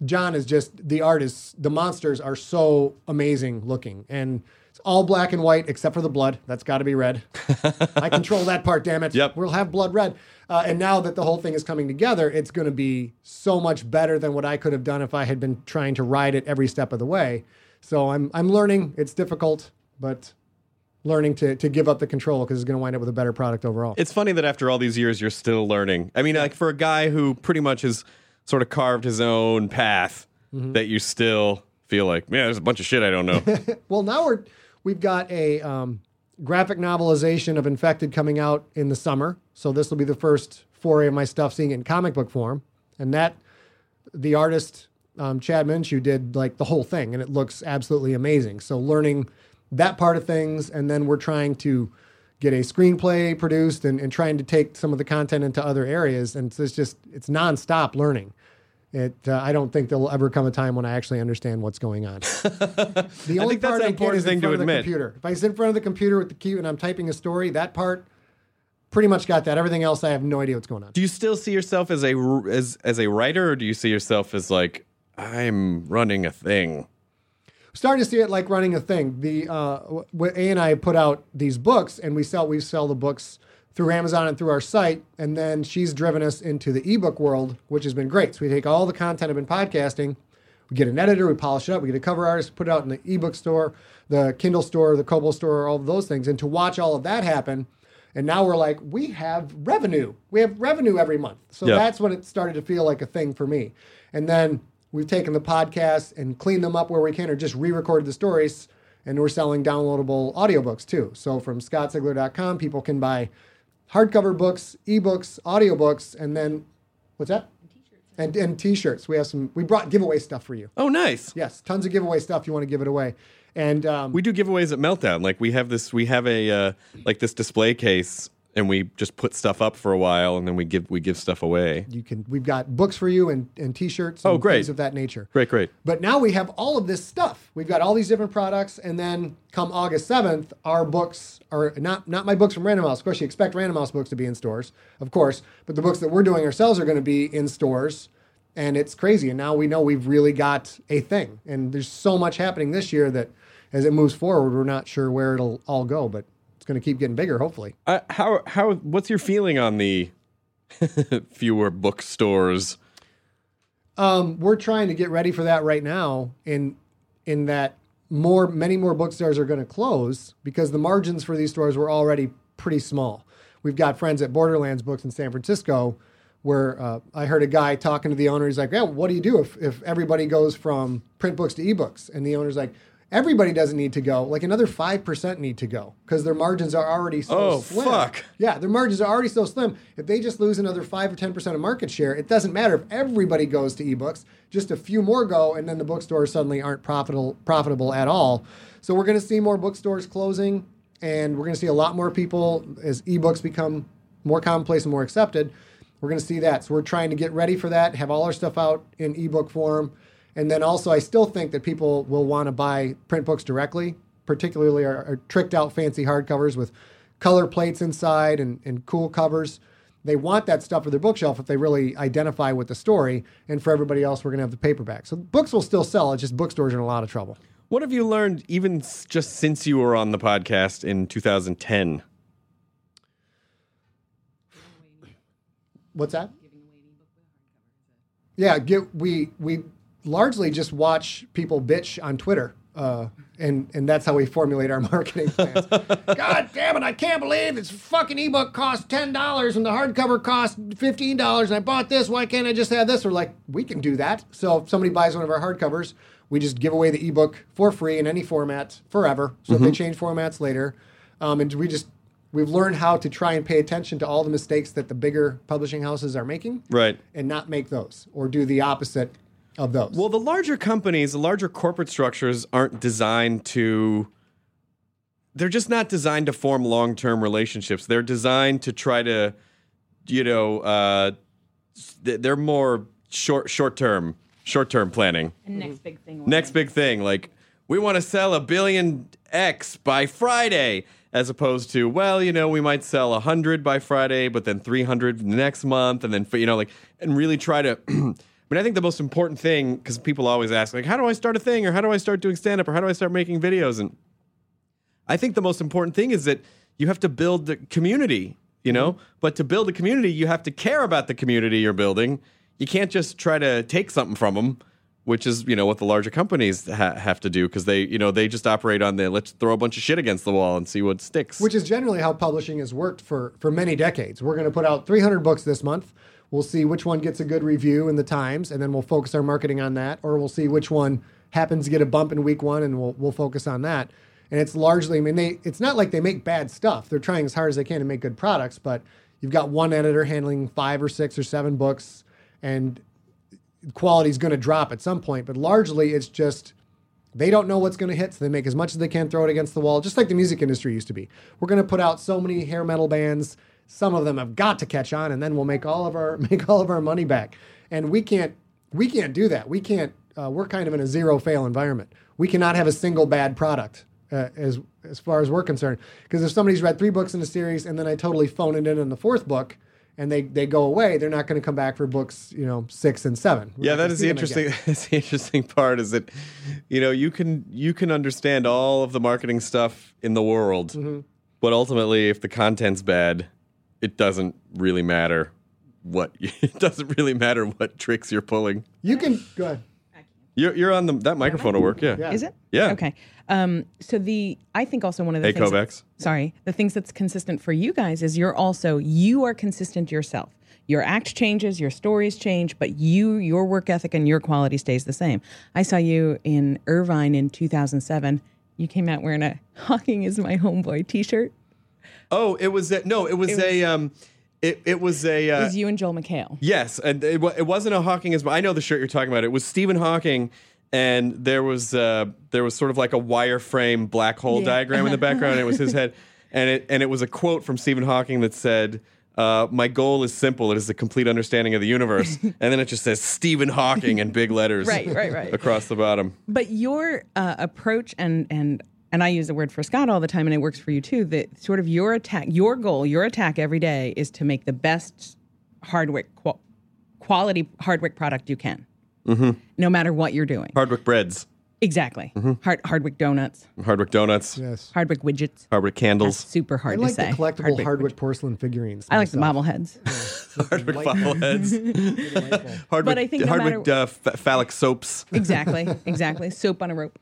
John is just the artists. The monsters are so amazing looking, and it's all black and white except for the blood. That's got to be red. I control that part. Damn it. Yep. We'll have blood red. Uh, and now that the whole thing is coming together, it's going to be so much better than what I could have done if I had been trying to ride it every step of the way. So I'm I'm learning. It's difficult, but learning to to give up the control because it's going to wind up with a better product overall. It's funny that after all these years, you're still learning. I mean, like for a guy who pretty much has sort of carved his own path, Mm-hmm. that you still feel like, man, there's a bunch of shit I don't know. well, now we're we've got a um, graphic novelization of Infected coming out in the summer. So this will be the first foray of my stuff seeing it in comic book form, and that the artist um, Chad Minshew did like the whole thing, and it looks absolutely amazing. So learning that part of things, and then we're trying to get a screenplay produced and, and trying to take some of the content into other areas, and so it's just it's nonstop learning. It uh, I don't think there'll ever come a time when I actually understand what's going on. The only think that's part an I important is in thing to front of the admit. computer. If I sit in front of the computer with the key and I'm typing a story, that part pretty much got that. Everything else, I have no idea what's going on. Do you still see yourself as a as as a writer, or do you see yourself as like I'm running a thing? Starting to see it like running a thing. The uh, A and I put out these books, and we sell we sell the books through Amazon and through our site. And then she's driven us into the ebook world, which has been great. So we take all the content I've been podcasting, we get an editor, we polish it up, we get a cover artist, put it out in the ebook store, the Kindle store, the Kobo store, all of those things. And to watch all of that happen. And now we're like, we have revenue. We have revenue every month. So Yeah. that's when it started to feel like a thing for me. And then we've taken the podcasts and cleaned them up where we can or just re-recorded the stories and we're selling downloadable audiobooks too. So from scottsigler.com people can buy hardcover books ebooks audiobooks and then what's that? And, and t-shirts. We have some we brought giveaway stuff for you. Oh, nice. yes tons of giveaway stuff. You want to give it away. And um, We do giveaways at Meltdown. Like we have this, we have a uh, like this display case, and we just put stuff up for a while, and then we give we give stuff away. you can we've got books for you and, and t-shirts Oh, great. things of that nature Great, great. But now we have all of this stuff. We've got all these different products, and then come August seventh, our books are not not my books from Random House. Of course, you expect Random House books to be in stores, of course, but the books that we're doing ourselves are going to be in stores, and it's crazy. And now we know we've really got a thing, and there's so much happening this year that as it moves forward, we're not sure where it'll all go, but going to keep getting bigger, hopefully. Uh, how how what's your feeling on the fewer bookstores? Um, we're trying to get ready for that right now. In in that more many more bookstores are going to close because the margins for these stores were already pretty small. We've got friends at Borderlands Books in San Francisco where uh, I heard a guy talking to the owner. He's like, "Yeah, what do you do if if everybody goes from print books to ebooks?" And the owner's like. Everybody doesn't need to go. Like another five percent need to go because their margins are already so Oh, slim. fuck. Yeah, their margins are already so slim. If they just lose another five or ten percent of market share, it doesn't matter if everybody goes to ebooks. Just a few more go, and then the bookstores suddenly aren't profitable profitable at all. So we're going to see more bookstores closing, and we're going to see a lot more people as ebooks become more commonplace and more accepted. We're going to see that. So we're trying to get ready for that. Have all our stuff out in ebook form. And then also, I still think that people will want to buy print books directly, particularly our, our tricked out fancy hardcovers with color plates inside and, and cool covers. They want that stuff for their bookshelf if they really identify with the story. And for everybody else, we're going to have the paperback. So books will still sell. It's just bookstores are in a lot of trouble. What have you learned even just since you were on the podcast in 2010? What's that? Yeah, get, we we largely just watch people bitch on Twitter, uh, and and that's how we formulate our marketing plans. God damn it! I can't believe this fucking ebook costs ten dollars and the hardcover costs fifteen dollars, and I bought this. Why can't I just have this? We're like, we can do that. So if somebody buys one of our hardcovers, we just give away the ebook for free in any format forever. So if they change formats later, um, and we just we've learned how to try and pay attention to all the mistakes that the bigger publishing houses are making Right. and not make those or do the opposite of those. Well, the larger companies, the larger corporate structures aren't designed to. They're just not designed to form long term relationships. They're designed to try to, you know, uh, they're more short short term short term planning. And next big thing. Next big thing, like we want to sell a billion X by Friday, as opposed to well, you know, we might sell a hundred by Friday, but then three hundred next month, and then you know, like, and really try to. I mean, I think the most important thing because people always ask, like, how do I start a thing, or how do I start doing stand up, or how do I start making videos, and I think the most important thing is that you have to build the community, you know? Mm-hmm. But to build a community, you have to care about the community you're building. You can't just try to take something from them, which is, you know, what the larger companies ha- have to do because they, you know, they just operate on the let's throw a bunch of shit against the wall and see what sticks. which is generally how publishing has worked for for many decades. We're going to put out 300 books this month. We'll see which one gets a good review in the Times, and then we'll focus our marketing on that. Or we'll see which one happens to get a bump in week one, and we'll we'll focus on that. And it's largely, I mean, they it's not like they make bad stuff. They're trying as hard as they can to make good products, but you've got one editor handling five or six or seven books, and quality is going to drop at some point. But largely, it's just they don't know what's going to hit, so they make as much as they can, throw it against the wall, just like the music industry used to be. We're going to put out so many hair metal bands. Some of them have got to catch on, and then we'll make all of our make all of our money back. And we can't we can't do that. We can't. Uh, we're kind of in a zero fail environment. We cannot have a single bad product uh, as as far as we're concerned. Because if somebody's read three books in a series and then I totally phone it in in the fourth book and they, they go away, they're not going to come back for books, you know, six and seven. We're Yeah, that is the interesting. That's the interesting part is that, you know, you can you can understand all of the marketing stuff in the world, Mm-hmm. but ultimately, if the content's bad, it doesn't really matter what it doesn't really matter what tricks you're pulling. You can go ahead. You're you're on the that microphone will work. Yeah. Yeah. Is it? Yeah. Okay. Um, so the I think also one of the Hey, things. Kovacs. sorry, the things that's consistent for you guys is you're also you are consistent yourself. Your act changes, your stories change, but you your work ethic and your quality stays the same. I saw you in Irvine in 2007. You came out wearing a "Hawking is my homeboy" T-shirt. Oh, it was a, no, it was, a um, it it was a It uh, was you and Joel McHale. Yes, and it, it wasn't a Hawking as I know the shirt you're talking about. It was Stephen Hawking, and there was uh, there was sort of like a wireframe black hole Yeah. diagram in the background. and it was his head, and it and it was a quote from Stephen Hawking that said. Uh, my goal is simple. It is a complete understanding of the universe. and then it just says Stephen Hawking in big letters Right, right, right. across the bottom. But your uh, approach and and and I use the word for Scott all the time, and it works for you too. That sort of your attack, your goal, your attack every day is to make the best Hardwick qual- quality Hardwick product you can, Mm-hmm. no matter what you're doing. Hardwick breads, Exactly. Mm-hmm. Hard, Hardwick donuts, Hardwick donuts, Yes. Hardwick widgets. Hardwick candles, Super I hard like to say. the collectible Hardwick, porcelain figurines. I like the myself. bobbleheads. Hardwick bobbleheads, Hardwick, But I think no Hardwick matter- uh, ph- phallic soaps. exactly. Exactly. Soap on a rope.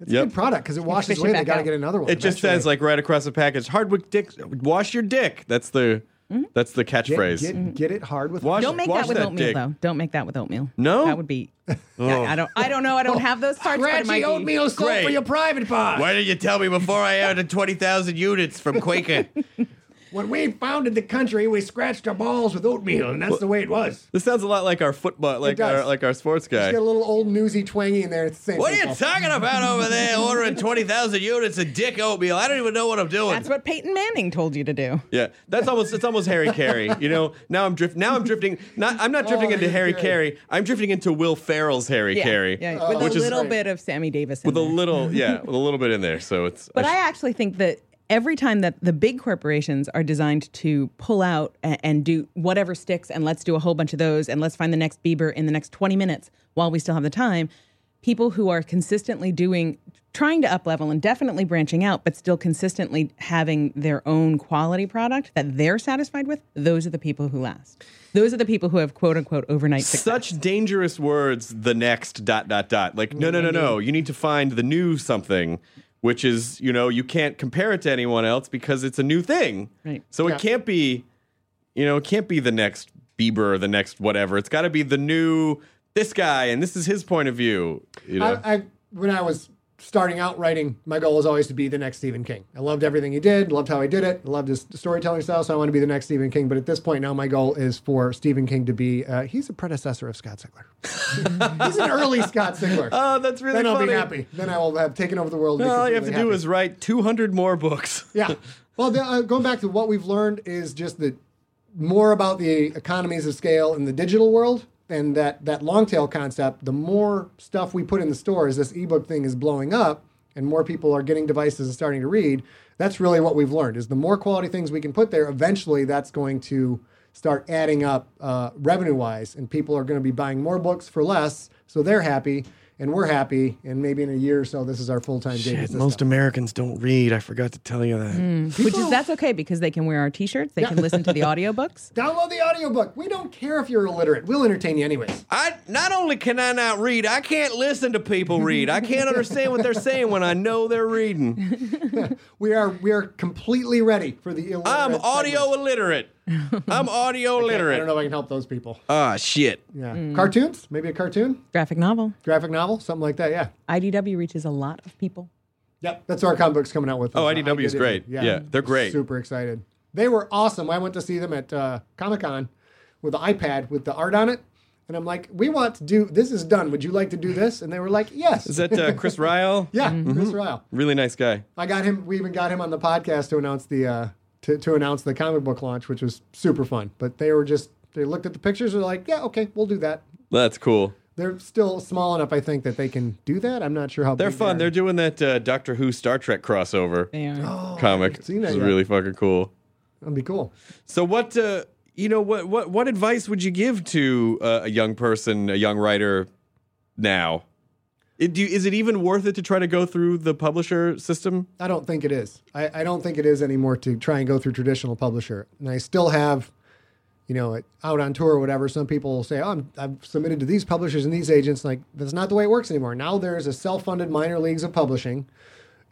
It's Yep. a good product because it washes fish it away. They got to get another one. It just says like right across the package, Hardwick dick, wash your dick. That's the Mm-hmm. that's the catchphrase. get, get it hard with Wash- Don't make wash that with that oatmeal dick. though. Don't make that with oatmeal. No? that would be. Yeah, I don't. I don't know. I don't have those parts. but it might Scratchy oatmeal soap Great. for your private part. Why didn't you tell me before I added twenty thousand units from Quaker? When we founded the country, we scratched our balls with oatmeal, and that's the way it was. this sounds a lot like our football, like our like our sports guy. Just get a little old newsy twangy in there. It's the same. What are you talking about over there? Ordering twenty thousand units of dick oatmeal? I don't even know what I'm doing. That's what Peyton Manning told you to do. Yeah, that's almost it's almost Harry Caray. You know, now I'm drift now I'm drifting. Not I'm not drifting Oh, into Harry Harry Caray. Caray. I'm drifting into Will Ferrell's Harry Yeah, Caray. yeah, oh, with which a little great. bit of Sammy Davis. In with a little yeah, with a little bit in there. So it's But I I actually think that every time that the big corporations are designed to pull out and, and do whatever sticks, and let's do a whole bunch of those, and let's find the next Bieber in the next 20 minutes while we still have the time, people who are consistently doing, trying to up level and definitely branching out, but still consistently having their own quality product that they're satisfied with, those are the people who last. Those are the people who have quote unquote overnight success. such dangerous words. The next dot dot dot. Like no no no no. Mm-hmm. You need to find the new something. Which is, you know, you can't compare it to anyone else because it's a new thing. Right. So Yeah. it can't be, you know, it can't be the next Bieber or the next whatever. It's got to be the new this guy and this is his point of view. You know, I, I when I was starting out writing, my goal was always to be the next Stephen King. I loved everything he did, loved how he did it, loved his storytelling style, so I want to be the next Stephen King. But at this point now, my goal is for Stephen King to be. Uh, he's a predecessor of Scott Sigler. he's an early Scott Sigler. oh, that's really then I'll funny. be happy. Then I will have taken over the world. be All you have to completely do is write 200 more books. Yeah. Well, the, uh, going back to what we've learned is just that more about the economies of scale in the digital world and that, that long tail concept, the more stuff we put in the stores, this ebook thing is blowing up and more people are getting devices and starting to read. That's really what we've learned is the more quality things we can put there, eventually that's going to start adding up uh, revenue wise and people are going to be buying more books for less. So they're happy and we're happy. And maybe in a year or so, this is our full-time gig. is this stuff. Americans don't read. I forgot to tell you that. Hmm. Which is that's okay because they can wear our t-shirts, they can listen to the audiobooks. Download the audiobook. We don't care if you're illiterate. We'll entertain you anyways. I not only can I not read, I can't listen to people read. I can't understand what they're saying when I know they're reading. We are we are completely ready for the illiterate. I'm segment. audio illiterate. I'm audio literate. I don't know if I can help those people. Ah, shit. Yeah. Cartoons? Maybe a cartoon? Graphic novel. Graphic novel? Something like that, yeah. IDW reaches a lot of people. Yep. That's what our comic book's coming out with. Oh, Uh, IDW is great. Yeah, they're great. Super excited. They were awesome. I went to see them at uh, Comic Con with the iPad with the art on it. And I'm like, we want to do this is done. Would you like to do this? And they were like, yes. Is that uh, Chris Ryall? yeah, Mm-hmm. Chris Ryall. Really nice guy. I got him. We even got him on the podcast to announce the uh, to, to announce the comic book launch, which was super fun. But they were just they looked at the pictures and were like, yeah, okay, we'll do that. That's cool. they're still small enough, I think, that they can do that. I'm not sure how They're big fun. they They're doing that uh, Doctor Who Star Trek crossover They are. comic. haven't seen that It's really fucking cool. That'd be cool. So what uh, you know what what what advice would you give to uh, a young person, a young writer now? It, do is it even worth it to try to go through the publisher system? I don't think it is. I, I don't think it is anymore to try and go through traditional publisher. And I still have, you know, out on tour or whatever, some people will say, oh, I'm, I've submitted to these publishers and these agents. Like, that's not the way it works anymore. Now there's a self funded minor leagues of publishing,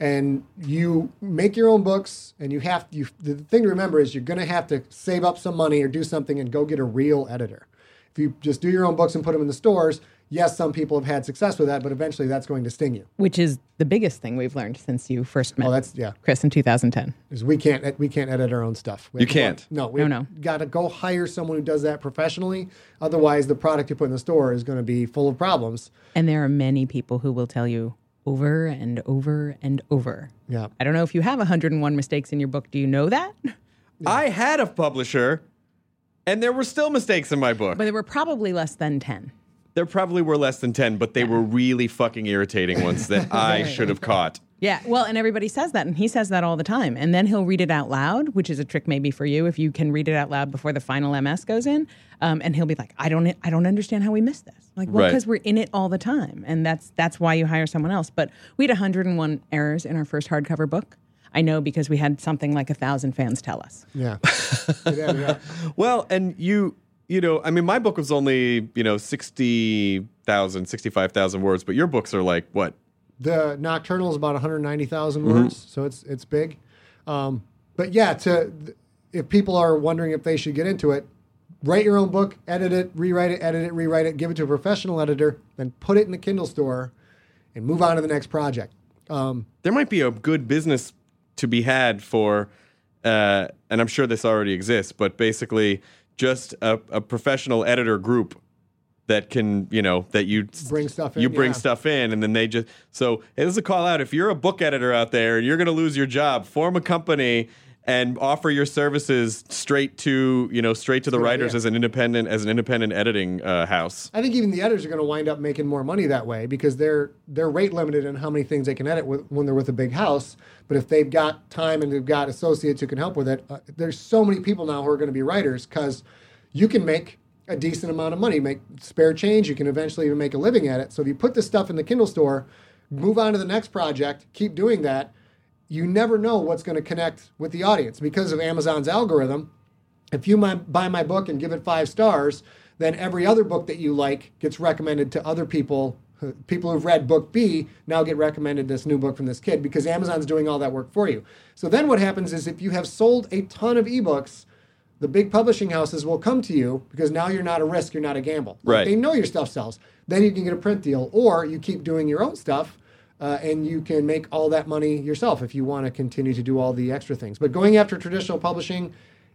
and you make your own books. And you have, you, the thing to remember is you're going to have to save up some money or do something and go get a real editor. If you just do your own books and put them in the stores, yes, some people have had success with that, but eventually that's going to sting you. Which is the biggest thing we've learned since you first oh, met Oh, that's, yeah. Chris in 2010. is we can't we can't edit our own stuff. We You have to go- can't? no, we No, no. Got to go hire someone who does that professionally. Otherwise, the product you put in the store is going to be full of problems. And there are many people who will tell you over and over and over. Yeah. I don't know if you have 101 mistakes in your book. Do you know that? I had a publisher, and there were still mistakes in my book. But there were probably less than 10. There probably were less than ten, but they were really fucking irritating ones that I should have caught. Yeah, well, and everybody says that, and he says that all the time. And then he'll read it out loud, which is a trick maybe for you if you can read it out loud before the final MS goes in. Um, and he'll be like, "I don't, I don't understand how we missed this." Like, well, Right. because we're in it all the time, and that's that's why you hire someone else. But we had 101 errors in our first hardcover book. I know because we had something like a thousand fans tell us. Yeah. yeah, yeah. Well, and you, you know, I mean, my book was only, you know, 60,000, 65,000 words, but your books are like, what? The Nocturnal is about 190,000 Mm-hmm. words, so it's it's big. Um, but yeah, to if people are wondering if they should get into it, write your own book, edit it, rewrite it, edit it, rewrite it, give it to a professional editor, then put it in the Kindle store, and move on to the next project. Um, There might be a good business to be had for, uh, and I'm sure this already exists, but basically just a, a professional editor group that can, you know, that you Bring stuff in, You bring yeah. stuff in, and then they just. So hey, this is a call out. If you're a book editor out there and you're going to lose your job, form a company and offer your services straight to, you know, straight to the writers idea. as an independent as an independent editing uh, house. I think even the editors are going to wind up making more money that way because they're they're rate limited in how many things they can edit with, when they're with a big house. But if they've got time and they've got associates who can help with it, uh, there's so many people now who are going to be writers because you can make a decent amount of money, make spare change. You can eventually even make a living at it. So if you put this stuff in the Kindle store, move on to the next project, keep doing that. You never know what's going to connect with the audience because of Amazon's algorithm if you buy my book and give it five stars, then every other book that you like gets recommended to other people. People who've read book B now get recommended this new book from this kid because Amazon's doing all that work for you. So then what happens is if you have sold a ton of ebooks, the big publishing houses will come to you because now you're not a risk, you're not a gamble. Like, They know your stuff sells. Then you can get a print deal, or you keep doing your own stuff. Uh, and you can make all that money yourself if you want to continue to do all the extra things. But going after traditional publishing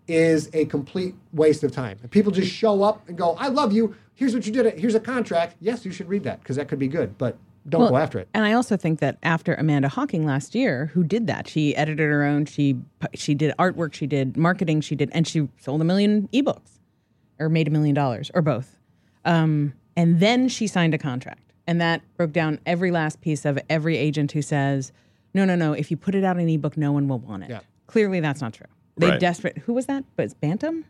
is a complete waste of time. If people just show up and go, "I love you. Here's what you did. Here's a contract." Yes, you should read that because that could be good, but don't go after it. And I also think that after Amanda Hocking last year, who did that, she edited her own, she she did artwork, she did marketing, she did, and she sold a million ebooks, or made a million dollars, or both. Um, and then she signed a contract, and that broke down every last piece of every agent who says, "No, no, no. If you put it out in ebook, no one will want it." Yeah. Clearly, that's not true. They Right. desperate. Who was that? But it's Bantam.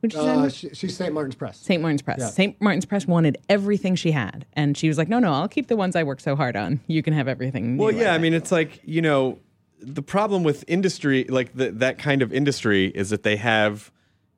Who'd you Uh, she, she's St. Martin's Press. St. Martin's Press. Yeah. St. Martin's Press wanted everything she had, and she was like, "No, no, I'll keep the ones I worked so hard on. You can have everything." Well, yeah, like I mean, it's like you know, the problem with industry, like the, that kind of industry, is that they have,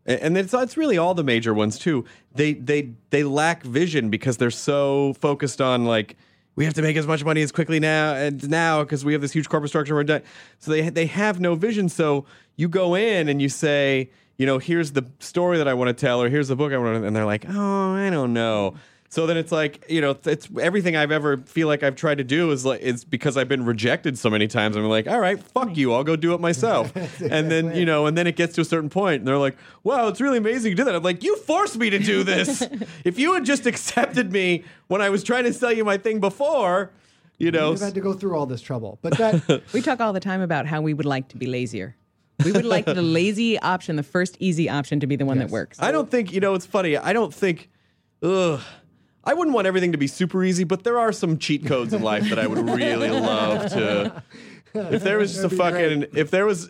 and it's it's really all the major ones too. They they they lack vision because they're so focused on like we have to make as much money as quickly now and now because we have this huge corporate structure we're done. So they they have no vision. So you go in and you say, you know, here's the story that I want to tell, or here's the book I want to, and they're like, oh, I don't know. So then it's like you know it's everything I've ever feel like I've tried to do is like it's because I've been rejected so many times. I'm like, all right, fuck you, I'll go do it myself. and then you know, and then it gets to a certain point, and they're like, wow, it's really amazing you did that. I'm like, you forced me to do this. if you had just accepted me when I was trying to sell you my thing before, you know, We've had to go through all this trouble, but that we talk all the time about how we would like to be lazier. We would like the lazy option, the first easy option, to be the one that works. I don't think you know. It's funny. I don't think. Ugh. I wouldn't want everything to be super easy, but there are some cheat codes in life that I would really love to. If there was just a That'd be fucking, if there was,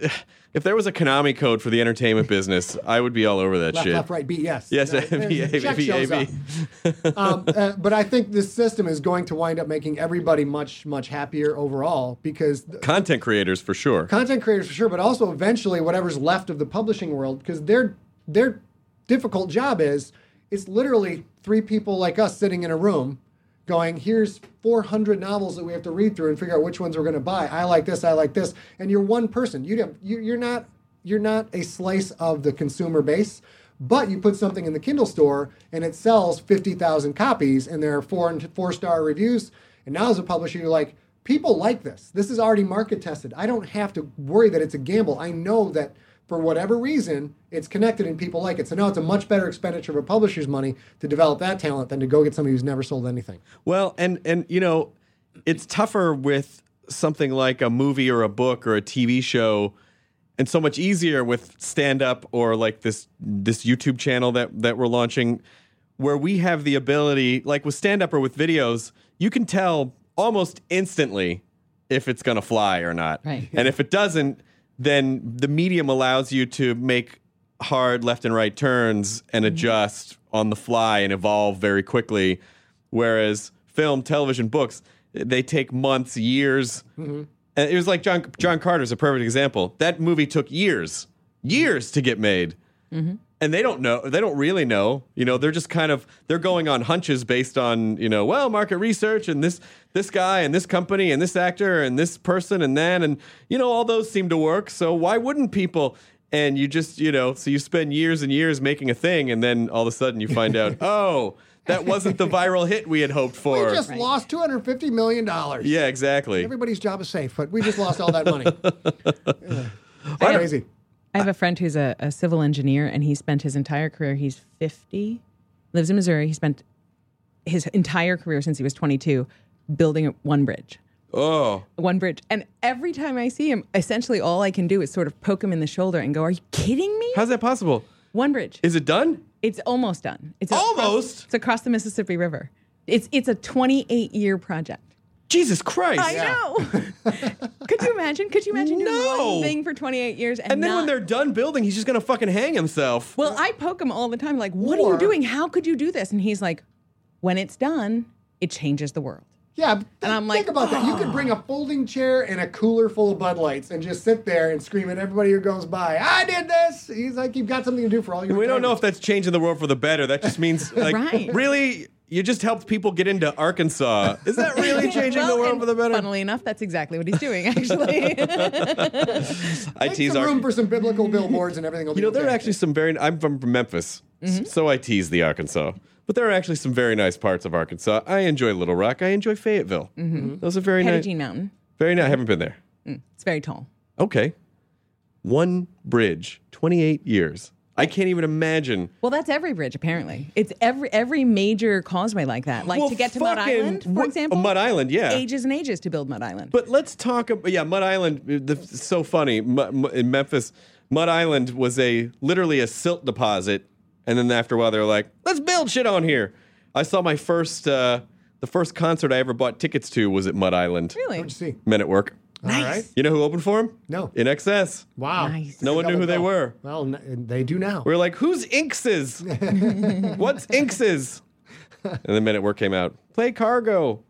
if there was a Konami code for the entertainment business, I would be all over that Left, shit. left, right, beat. Yes. Yes, Uh, A, B, check A, B, shows A, up. B. um, uh, but I think this system is going to wind up making everybody much, much happier overall because the Content creators for sure. content creators for sure, but also eventually whatever's left of the publishing world because their their difficult job is it's literally three people like us sitting in a room going here's 400 novels that we have to read through and figure out which ones we're going to buy. I like this i like this. And you're one person. You have you- you're not you're not a slice of the consumer base but you put something in the kindle store and it sells 50000 copies and there are four and four star reviews. And now as a publisher you're like people like this. This is already market tested. I don't have to worry that it's a gamble. I know that for whatever reason, it's connected and people like it. So now it's a much better expenditure of a publisher's money to develop that talent than to go get somebody who's never sold anything. Well, and and you know, it's tougher with something like a movie or a book or a TV show, and so much easier with stand up or like this this YouTube channel that that we're launching, where we have the ability, like with stand up or with videos, you can tell almost instantly if it's gonna fly or not. Right. And if it doesn't, then the medium allows you to make hard left and right turns and mm-hmm. adjust on the fly and evolve very quickly. Whereas film, television, books, they take months, years. Mm-hmm. And it was like John John Carter's a perfect example. That movie took years, years to get made. Mm-hmm. And they don't know. They don't really know. You know, they're just kind of they're going on hunches based on you know, well, market research and this this guy and this company and this actor and this person and then and you know all those seem to work. So why wouldn't people? And you just you know, so you spend years and years making a thing, and then all of a sudden you find out, oh, that wasn't the viral hit we had hoped for. We just lost $250 million. yeah, exactly. Everybody's job is safe, but we just lost all that money. Yeah. I- Crazy. I have a friend who's a, a civil engineer, and he spent his entire career. He's fifty, lives in Missouri. He spent his entire career since he was twenty-two building one bridge, Oh, one bridge. And every time I see him, essentially all I can do is sort of poke him in the shoulder and go, "Are you kidding me? how's that possible? One bridge. Is it done? It's almost done. It's across- Almost? it's across the Mississippi River. It's it's a twenty-eight year project. Jesus Christ! I know. Could you imagine? Could you imagine doing No. one thing for 28 years and, And then when not- they're done building, he's just gonna fucking hang himself. Well, I poke him all the time, like, what are Or- you doing? How could you do this? And he's like, when it's done, it changes the world. Yeah, but And I'm think like, about that. You could bring a folding chair and a cooler full of Bud Lights and just sit there and scream at everybody who goes by. I did this. He's like, you've got something to do for all your. we don't know if that's changing the world for the better. That just means, like, Right. really, you just helped people get into Arkansas. Is that really changing Well, the world for the better? Funnily enough, that's exactly what he's doing, actually. I Make tease some Ar- room for some biblical billboards and everything. Will You be know, there are actually some very. I'm from Memphis, Mm-hmm. so I tease the Arkansas. But there are actually some very nice parts of Arkansas. I enjoy Little Rock. I enjoy Fayetteville. Those are very nice. Petit Jean Mountain. Very nice. I haven't been there. It's very tall. Okay. One bridge, 28 years. I can't even imagine. Well, that's every bridge, apparently. It's every every major causeway like that. Like Well, to get to Mud Island, for what- example. Mud Island, yeah. Ages and ages to build Mud Island. But let's talk about yeah, Mud Island. uh, The, so funny Mu- Mu- in Memphis. Mud Island was a literally a silt deposit, and then after a while they were like, "Let's build shit on here." I saw my first uh, the first concert I ever bought tickets to was at Mud Island. really? What'd you see? Men at Work. All right. You know who opened for him? No. INXS. Wow. Nice. No one knew who they were. Well, n- they do now. We are like, "Who's Inkses? What's Inkses?" And the minute at Work came out. Play Cargo.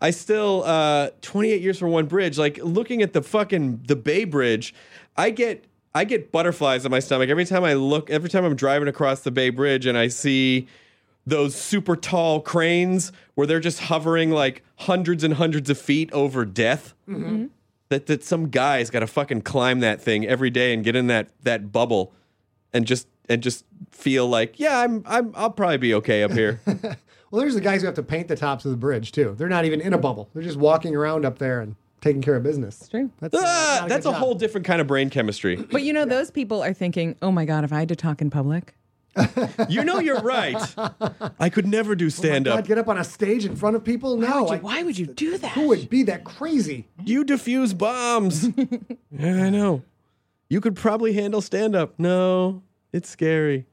I still uh 28 years for one bridge. Like looking at the fucking the Bay Bridge, I get I get butterflies in my stomach every time I look. Every time I'm driving across the Bay Bridge and I see those super tall cranes where they're just hovering like hundreds and hundreds of feet over death. That that some guy's got to fucking climb that thing every day and get in that that bubble and just and just feel like yeah I'm I'm I'll probably be okay up here. Well, there's the guys who have to paint the tops of the bridge too. They're not even in a bubble. They're just walking around up there and taking care of business. That's true. That's, uh, Ah, not that's a job. whole different kind of brain chemistry. But you know, those people are thinking, oh my God, if I had to talk in public, You know you're right. I could never do stand Oh God, up. get up on a stage in front of people? No. would you- I- why would you do that? Who would be that crazy? You defuse bombs. yeah, I know. You could probably handle stand up. No, it's scary.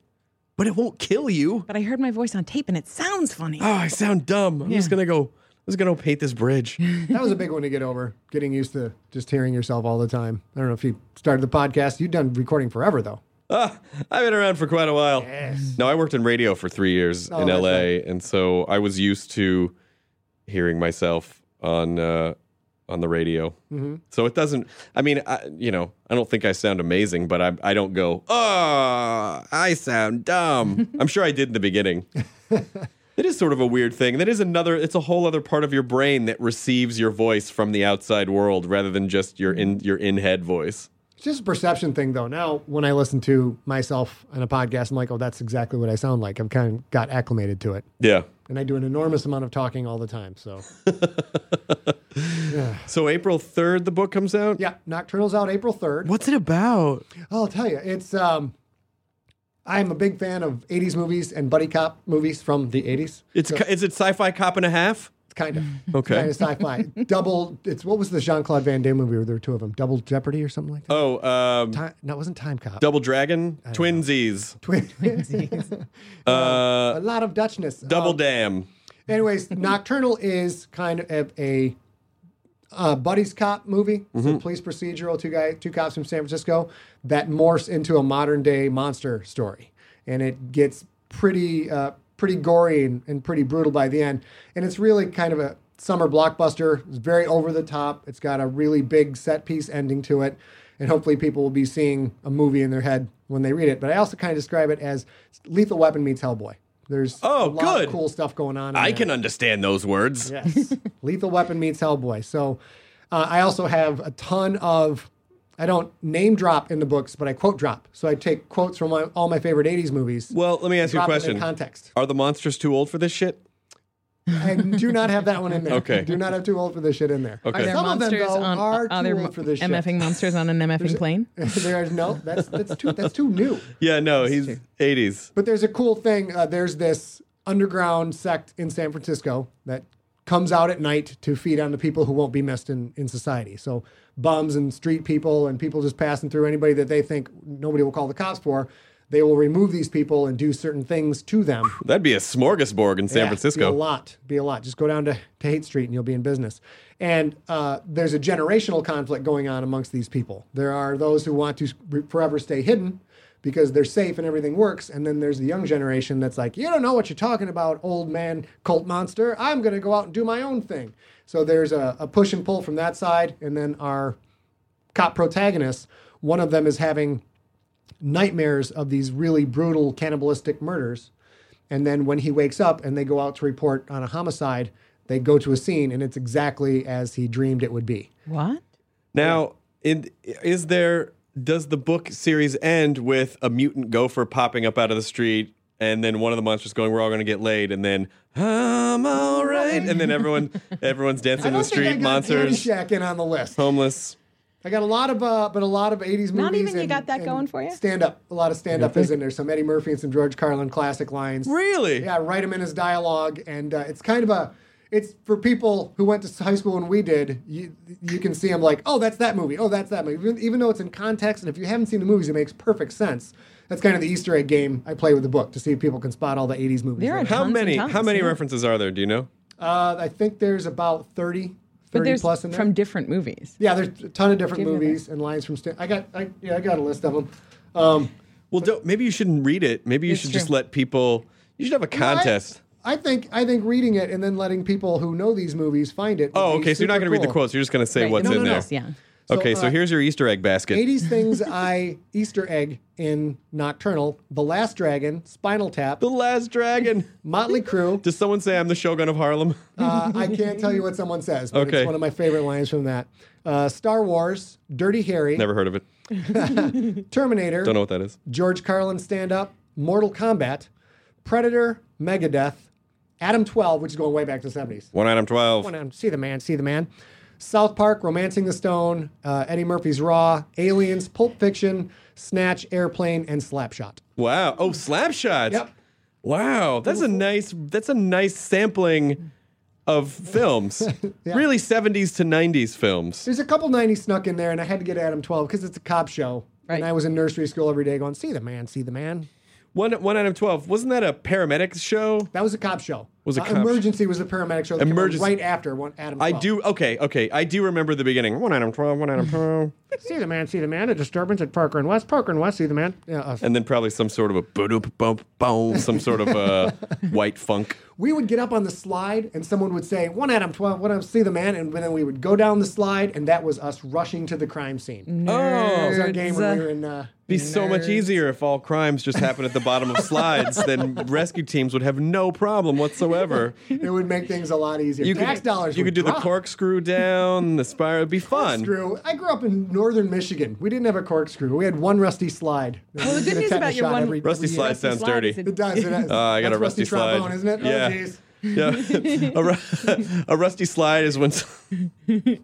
but it won't kill you. But I heard my voice on tape and it sounds funny. Oh, I sound dumb. I'm just gonna go. I'm just gonna paint this bridge. That was a big one to get over. Getting used to just hearing yourself all the time. I don't know if you started the podcast. You've done recording forever though. Ah, I've been around for quite a while. Yes. No, I worked in radio for three years Oh, in LA, right. and so I was used to hearing myself on uh, on the radio. Mm-hmm. So it doesn't. I mean, I, you know, I don't think I sound amazing, but I I don't go. Oh, I sound dumb. I'm sure I did in the beginning. It is sort of a weird thing. That is another. It's a whole other part of your brain that receives your voice from the outside world rather than just your in your in head voice. It's just a perception thing though. Now when I listen to myself on a podcast, I'm like, oh, that's exactly what I sound like. I've kind of got acclimated to it. Yeah. And I do an enormous amount of talking all the time. So yeah. So April third, the book comes out. yeah, Nocturnal's out April 3rd. What's it about? I'll tell you, it's um, I'm a big fan of 80s movies and buddy cop movies from the 80s. It's is it sci-fi cop and a half? Kind of Okay. kind of sci-fi. Double. It's what was the Jean Claude Van Damme movie where there were two of them? Double Jeopardy or something like that. Oh, um, Time, no, it wasn't Time Cop. Double Dragon, Twinsies, Twin. uh, a lot of Dutchness. Double Um, Dam. Anyways, Nocturnal is kind of a, uh, buddies cop movie. It's a police procedural, two guy, two cops from San Francisco that morphs into a modern day monster story, and it gets pretty uh, pretty gory and, and pretty brutal by the end. And it's really kind of a summer blockbuster. It's very over the top. It's got a really big set piece ending to it, and hopefully people will be seeing a movie in their head when they read it. But I also kind of describe it as Lethal Weapon meets Hellboy. There's Oh, a lot good. of cool stuff going on. in I there. can understand those words. Yes. Lethal Weapon meets Hellboy. So uh, I also have a ton of, I don't name drop in the books, but I quote drop. So I take quotes from my, all my favorite 80s movies. Well, let me ask you a drop in question. context. Are the monsters too old for this shit? I do not have that one in there. Okay. Do not have too old for this shit in there. Okay. Are there Some of them, monsters though, on are too other old for this shit. MFing monsters on an MFing plane? there are no, that's, that's, too, that's too new. Yeah, no, he's 80s. But there's a cool thing. Uh, there's this underground sect in San Francisco that comes out at night to feed on the people who won't be missed in, in society. So bums and street people and people just passing through, anybody that they think nobody will call the cops for, they will remove these people and do certain things to them. That'd be a smorgasbord in San Yeah, Be a lot. Be a lot. Just go down to, to Haight Street and you'll be in business. And uh, there's a generational conflict going on amongst these people. There are those who want to forever stay hidden because they're safe and everything works. And then there's the young generation that's like, you don't know what you're talking about, old man cult monster. I'm going to go out and do my own thing. So there's a, a push and pull from that side. And then our cop protagonists, one of them is having nightmares of these really brutal cannibalistic murders. And then when he wakes up and they go out to report on a homicide, they go to a scene and it's exactly as he dreamed it would be. What? Now, in, is there? Does the book series end with a mutant gopher popping up out of the street, and then one of the monsters going, "We're all going to get laid," and then I'm all right, and then everyone everyone's dancing in don't the think I street, got monsters, Caddyshack in on the list. homeless. I got a lot of, uh, but a lot of '80s movies. Not even you and- got that going for you? Stand up, a lot of stand up is in there. Some Eddie Murphy and some George Carlin classic lines. Really? Yeah, write him in his dialogue, and uh, it's kind of a. It's for people who went to high school when we did. You you can see them like, oh, that's that movie. Oh, that's that movie. Even, even though it's in context, and if you haven't seen the movies, it makes perfect sense. That's kind of the Easter egg game I play with the book to see if people can spot all the '80s movies. There are. How Tons and many? tons, how many yeah. references are there? Do you know? Uh, I think there's about 30, 30 But there's plus in there. from different movies. yeah, there's a ton of different Give movies and lines from. St- I got, I, yeah, I got a list of them. Um, Well, don't, maybe you shouldn't read it. Maybe you should true. just let people. You should have a contest. I, I think I think reading it and then letting people who know these movies find it. oh, okay. So you're not going to read the cool. quotes. You're just going to say Right, what's no, in no, no. there. Yeah. So, okay, so uh, here's your Easter egg basket. 80s things I Easter egg in Nocturnal, The Last Dragon, Spinal Tap, The Last Dragon. Motley Crue. Does someone say I'm the Shogun of Harlem? Uh, I can't tell you what someone says, but Okay. it's one of my favorite lines from that. Uh, Star Wars, Dirty Harry, Never heard of it. Terminator, Don't know what that is. George Carlin Stand Up, Mortal Kombat, Predator, Megadeth, Adam 12, which is going way back to the 70s. One Adam twelve. One, um, see the man, see the man. South Park, Romancing the Stone, uh, Eddie Murphy's Raw, Aliens, Pulp Fiction, Snatch, Airplane, and Slapshot. Wow. Oh, Slapshot. Yep. Wow. That's a nice. That's a nice sampling of films. Really, 70s to 90s films. There's a couple 90s snuck in there, and I had to get Adam 12 because it's a cop show. Right. And I was in nursery school every day going, see the man, see the man. One one out of twelve. Wasn't that a paramedic show? That was a cop show. Was a Uh, cop- Emergency was a paramedic show. That came Emergency- right after one Adam. I do. Okay, okay. I do remember the beginning. One Adam twelve. One item twelve. see the man. See the man. A disturbance at Parker and West. Parker and West. See the man. Yeah. uh, and then probably some sort of a boop boom boom, some sort of uh, white funk. we would get up on the slide and someone would say one Adam twelve. One Adam. See the man. And then we would go down the slide and that was us rushing to the crime scene. Oh, That was our game when we were in. Uh, be so much easier if all crimes just happened at the bottom of slides. then rescue teams would have no problem whatsoever. it would make things a lot easier. You Tax could, dollars. You would could do the corkscrew down, the spiral. It'd be fun. Corkscrew. I grew up in northern Michigan. We didn't have a corkscrew. We had one rusty slide. Well, the good news about your one Rusty slide sounds slide dirty. it- It does. It does. Oh, I got That's a rusty, slide. trombone, isn't it? Yeah. Oh. Yeah, a, ru- a rusty slide is when s- a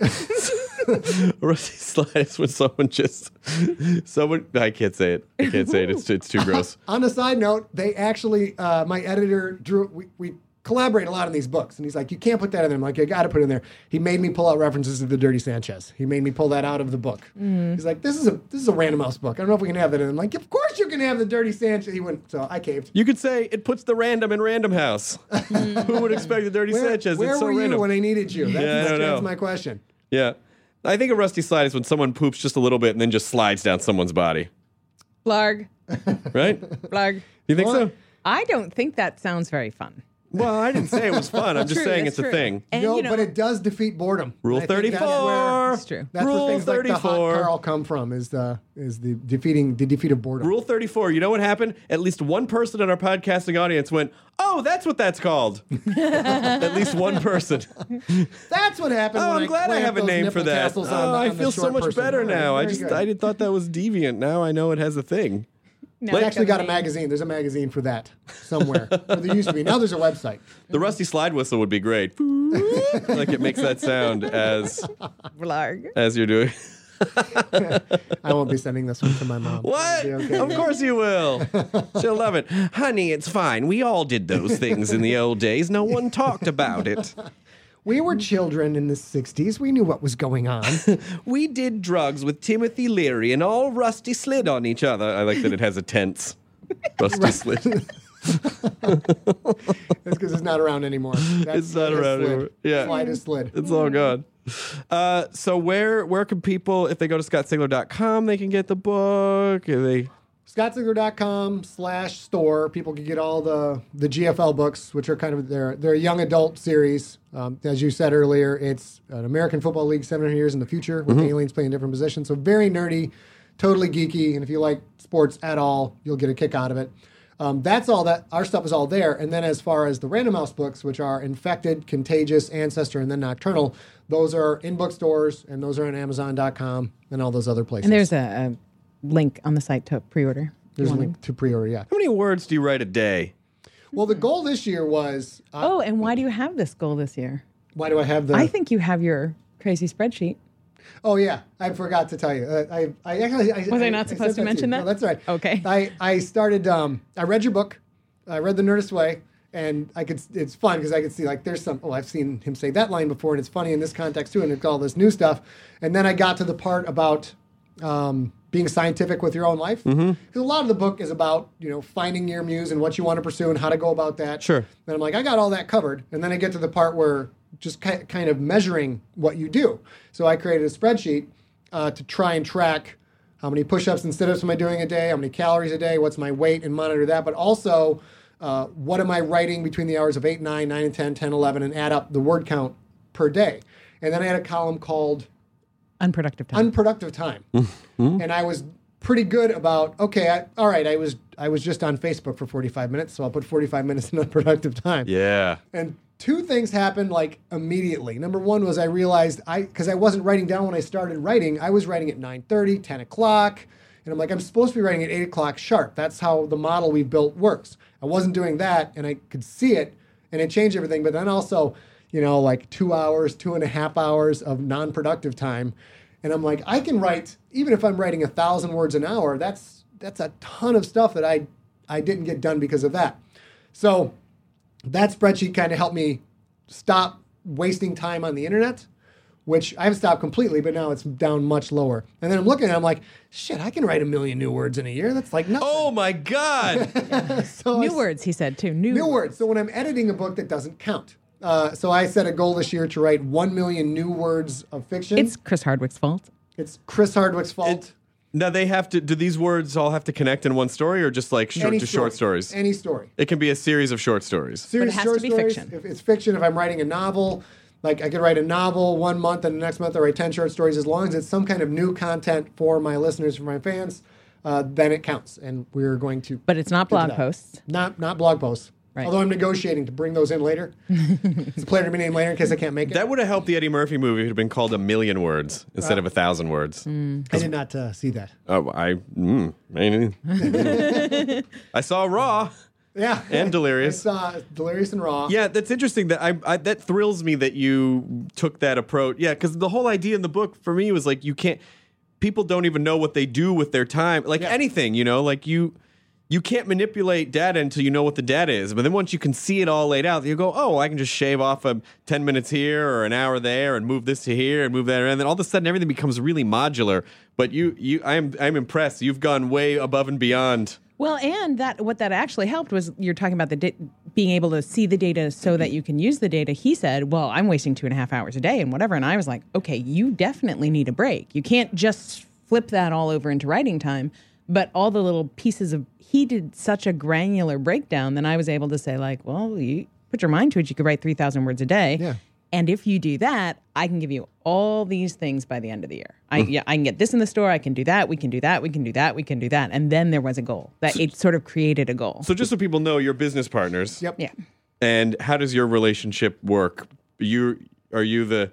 rusty slide when someone just someone I can't say it. I can't say it. It's it's too gross. On a side note, they actually, uh, my editor drew. We, we collaborate a lot on these books, and he's like, "You can't put that in there." I'm like, "I got to put it in there." He made me pull out references to the Dirty Sanchez. He made me pull that out of the book. He's like, "This is a this is a Random House book. I don't know if we can have that." in I'm like, "Of course you can have the Dirty Sanchez." He went, so I caved. You could say it puts the random in Random House. Who would expect the Dirty Where, Sanchez? where it's so were you random. when I needed you? That's, Yeah, I that's, don't that's know. my question. Yeah, I think a rusty slide is when someone poops just a little bit and then just slides down someone's body. Blarg. Right? Blarg. You think Well, so? I don't think that sounds very fun. Well, I didn't say it was fun. I'm just True, saying that's it's a true. thing. And, no, you know, but it does defeat boredom. Rule And I think that's 34. where- That's true. That's Rule where things like the hot 34. Carl come from. Is the is the defeating the defeat of boredom. Rule 34. You know what happened? At least one person in our podcasting audience went, "Oh, that's what that's called." At least one person. That's what happened. Oh, when I'm glad I clamped have a those name nipple for that. tassels Oh, on the- I on the feel so short much person. better All right, now. I very just good. I did thought that was deviant. Now I know it has a thing. Now We actually got a magazine. There's a magazine for that somewhere. or there used to be. Now there's a website. The rusty slide whistle would be great. like it makes that sound as Blarg. as you're doing. I won't be sending this one to my mom. What? It'll be okay. Of course you will. She'll love it. Honey, it's fine. We all did those things in the old days. No one talked about it. We were children in the 60s. We knew what was going on. We did drugs with Timothy Leary and all rusty slid on each other. I like that it has a tense. Rusty slid. That's because it's not around anymore. That's, It's not around slid. anymore. Yeah. Slide is slid. It's all gone. Uh, so where where can people, if they go to scottsigler.com, they can get the book? Are they ScottSigler.com slash store. People can get all the, the GFL books, which are kind of their, their young adult series. Um, as you said earlier, it's an American Football League 700 years in the future with aliens playing different positions. So very nerdy, totally geeky. And if you like sports at all, you'll get a kick out of it. Um, that's all that our stuff is all there. And then as far as the Random House books, which are Infected, Contagious, Ancestor, and then Nocturnal, those are in bookstores and those are on Amazon.com and all those other places. And there's a, a link on the site to pre-order. There's a link to pre-order, yeah. how many words do you write a day? Well, the goal this year was uh, Oh, and why do you have this goal this year? why do I have the? I think you have your crazy spreadsheet. oh yeah, I forgot to tell you. Uh, I I actually I, Was I not supposed sent to mention you. that? No, that's right. Okay. I I started. Um, I read your book. I read the Nerdist Way, and I could. It's fun because I could see like there's some. Oh, I've seen him say that line before, and it's funny in this context too, and it's all this new stuff. And then I got to the part about. Um, being scientific with your own life. Because a lot of the book is about, you know, finding your muse and what you want to pursue and how to go about that. Sure. And I'm like, I got all that covered. And then I get to the part where just ki- kind of measuring what you do. So I created a spreadsheet uh, to try and track how many push-ups and sit-ups am I doing a day, how many calories a day, what's my weight, and monitor that. But also, uh, what am I writing between the hours of 8, 9, 9 and 10, 10, 11, and add up the word count per day. And then I had a column called Unproductive time. unproductive time. Mm. Mm. and I was pretty good about okay, I, all right, I was I was just on Facebook for 45 minutes, so I'll put 45 minutes in unproductive time. Yeah. And two things happened like immediately. Number one was I realized I because I wasn't writing down when I started writing. I was writing at 9:30, 10 o'clock, and I'm like I'm supposed to be writing at 8 o'clock sharp. That's how the model we built works. I wasn't doing that, and I could see it, and it changed everything. But then also, you know, like two hours, two and a half hours of non-productive time, and I'm like I can write even if I'm writing a thousand words an hour. That's that's a ton of stuff that I I didn't get done because of that. So that spreadsheet kind of helped me stop wasting time on the internet which I've stopped completely, but now it's down much lower. And then I'm looking and I'm like, shit, I can write a million new words in a year. That's like nothing. Oh my god! So New s- words, he said too. New, New words. So when I'm editing a book that doesn't count. Uh, so I set a goal this year to write 1 million new words of fiction. It's Chris Hardwick's fault. It's Chris Hardwick's fault. now they have to. Do these words all have to connect in one story, or just like short, Any just short stories? Any story. it can be a series of short stories. Series it has short to be stories. fiction. If it's fiction, if I'm writing a novel, like I could write a novel one month and the next month I write 10 short stories, as long as it's some kind of new content for my listeners, for my fans, uh, then it counts. And we're going to. But it's not blog posts. Not, not blog posts. Right. Although I'm negotiating to bring those in later. it's a player to be named later in case I can't make it. That would have helped the Eddie Murphy movie if it had been called a million words instead of a thousand words. Mm. I did not uh, see that. Oh, I, mm, maybe. I saw Raw Yeah. and Delirious. I saw Delirious and Raw. Yeah, that's interesting. That I, I that thrills me that you took that approach. Yeah, because the whole idea in the book for me was like you can't. People don't even know what they do with their time. Like Yeah. anything, you know, like you. You can't manipulate data until you know what the data is. But then once you can see it all laid out, you go, oh, I can just shave off a 10 minutes here or an hour there and move this to here and move that. And then all of a sudden everything becomes really modular. But you, you, I'm, I'm impressed. You've gone way above and beyond. Well, and that what that actually helped was you're talking about the da- being able to see the data so that you can use the data. He said, "Well, I'm wasting two and a half hours a day and whatever," and I was like, "Okay, you definitely need a break. You can't just flip that all over into writing time." But all the little pieces of he did such a granular breakdown, then I was able to say, like, "Well, you put your mind to it. You could write three thousand words a day." Yeah. And if you do that, I can give you all these things by the end of the year. I, mm-hmm. yeah, I can get this in the store. I can do that. We can do that. We can do that. We can do that. And then there was a goal that it sort of created a goal. So just so people know, you're business partners. Yep. yeah. And how does your relationship work? You are you the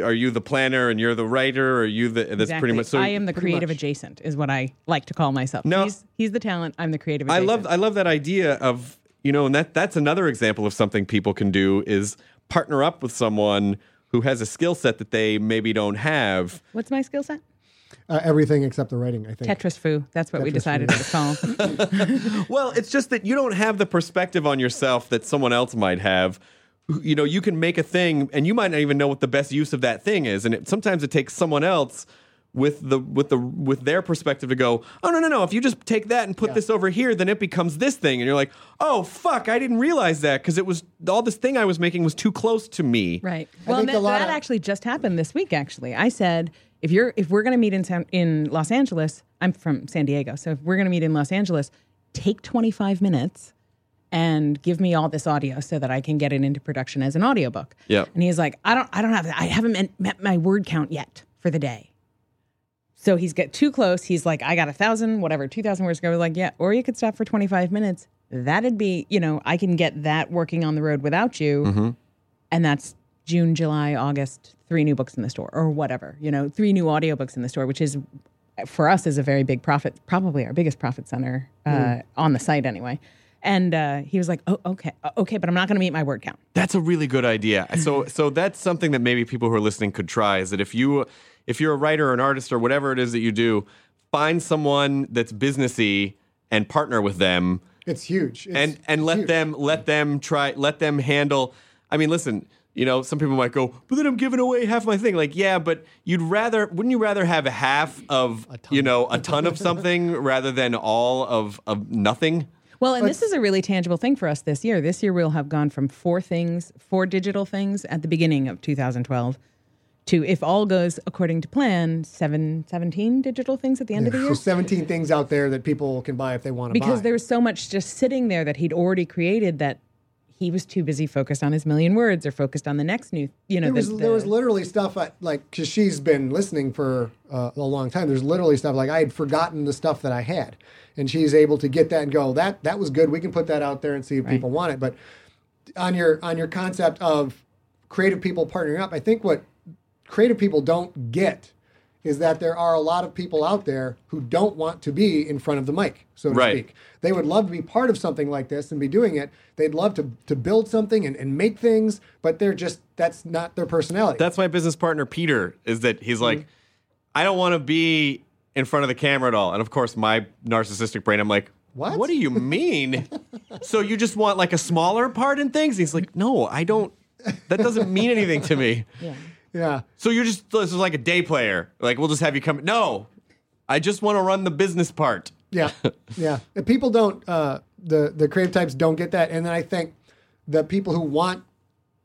are you the planner and you're the writer? Or are you the that's Exactly. pretty much so I am the creative much. adjacent, is what I like to call myself. No. he's, he's the talent. I'm the creative. I love I love that idea of you know, and that that's another example of something people can do is partner up with someone who has a skill set that they maybe don't have. What's my skill set? Uh, everything except the writing, I think. Tetris foo. That's what we decided foo. it was called. Well, it's just that you don't have the perspective on yourself that someone else might have. You know, you can make a thing, and you might not even know what the best use of that thing is. And it, sometimes it takes someone else with the with the with their perspective to go, oh no no no! If you just take that and put this over here, then it becomes this thing, and you're like, oh fuck, I didn't realize that because it was all this thing I was making was too close to me. Right. I Well, think that, that of- actually just happened this week. Actually, I said if you're if we're going to meet in San, in Los Angeles, I'm from San Diego, so if we're going to meet in Los Angeles, take 25 minutes and give me all this audio so that I can get it into production as an audiobook. Yeah. And he's like, I don't, I don't have, I haven't met, met my word count yet for the day. So he's get too close. He's like, I got a thousand, whatever, two thousand words. Go like, yeah. Or you could stop for 25 minutes. That'd be, you know, I can get that working on the road without you and that's June, July, August, three new books in the store or whatever, you know, three new audiobooks in the store, which is for us is a very big profit, probably our biggest profit center uh, on the site anyway. And uh, he was like, "Oh, okay, uh, okay, but I'm not going to meet my word count." That's a really good idea. So so that's something that maybe people who are listening could try is that if you if you're a writer or an artist or whatever it is that you do, find someone that's businessy and partner with them It's huge. It's- and and let huge. them let them try let them handle I mean listen, you know, some people might go, but then I'm giving away half my thing. Like, yeah, but you'd rather wouldn't you rather have half of you know, a ton of something rather than all of of nothing? Well, and this is a really tangible thing for us this year. This year we'll have gone from four things, four digital things at the beginning of 2012 to, if all goes according to plan, seven, 17 digital things at the end of the year. There's 17 things out there that people can buy if they want to buy. because there was so much just sitting there that he'd already created that he was too busy focused on his million words or focused on the next new, you know, there was, the, there was literally stuff I, like because she's been listening for uh, a long time. There's literally stuff like I had forgotten the stuff that I had, and she's able to get that and go that that was good. We can put that out there and see if people want it. But on your on your concept of creative people partnering up, I think what creative people don't get is that there are a lot of people out there who don't want to be in front of the mic, so to Right. speak. They would love to be part of something like this and be doing it. They'd love to, to build something and, and make things, but they're just, that's not their personality. That's my business partner Peter. Is that he's like, mm-hmm. I don't want to be in front of the camera at all. And of course, my narcissistic brain, I'm like, What? What do you mean? so you just want like a smaller part in things? He's like, No, I don't. That doesn't mean anything to me. Yeah. So you're just this is like a day player. Like we'll just have you come. No, I just want to run the business part. Yeah, yeah. And people don't. Uh, the the creative types don't get that, and then I think the people who want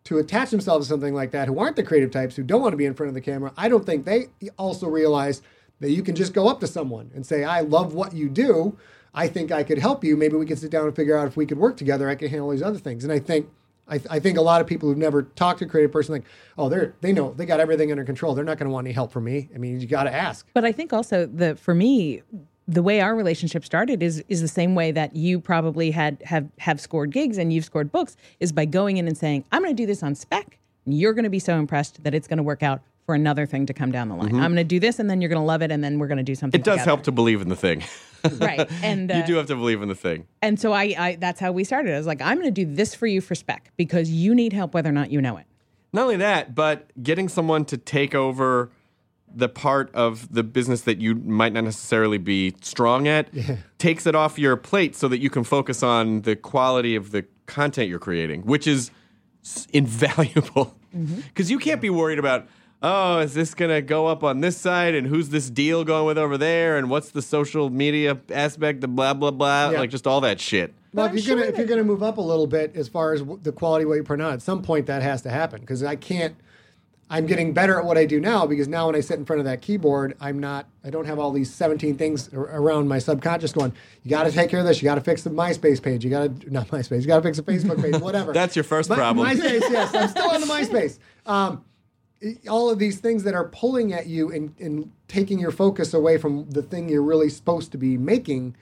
to attach themselves to something like that, who aren't the creative types, who don't want to be in front of the camera, I don't think they also realize that you can just go up to someone and say, "I love what you do. I think I could help you. Maybe we could sit down and figure out if we could work together. I can handle these other things." And I think. I, I think a lot of people who've never talked to a creative person like, oh, they're they know they got everything under control. They're not going to want any help from me. I mean, you got to ask. But I think also the for me, the way our relationship started is is the same way that you probably had have have scored gigs and you've scored books is by going in and saying, I'm going to do this on spec. And you're going to be so impressed that it's going to work out for another thing to come down the line. I'm going to do this, and then you're going to love it, and then we're going to do something. It does together. help to believe in the thing. right? And you uh, do have to believe in the thing. and so I, I that's how we started. I was like, I'm going to do this for you for spec because you need help whether or not you know it. Not only that, but getting someone to take over the part of the business that you might not necessarily be strong at takes it off your plate so that you can focus on the quality of the content you're creating, which is invaluable. Because you can't be worried about, oh, is this going to go up on this side and who's this deal going with over there and what's the social media aspect of blah, blah, blah. Yeah. Like just all that shit. Well, I'm if you're gonna if you're gonna move up a little bit as far as w- the quality of what you put on, at some point that has to happen because I can't. I'm getting better at what I do now because now when I sit in front of that keyboard, I'm not. I don't have all these 17 things ar- around my subconscious going. You got to take care of this. You got to fix the MySpace page. You got to not MySpace. You got to fix the Facebook page. Whatever. That's your first My- problem. MySpace. Yes, I'm still on the MySpace. Um, i- all of these things that are pulling at you and, and taking your focus away from the thing you're really supposed to be making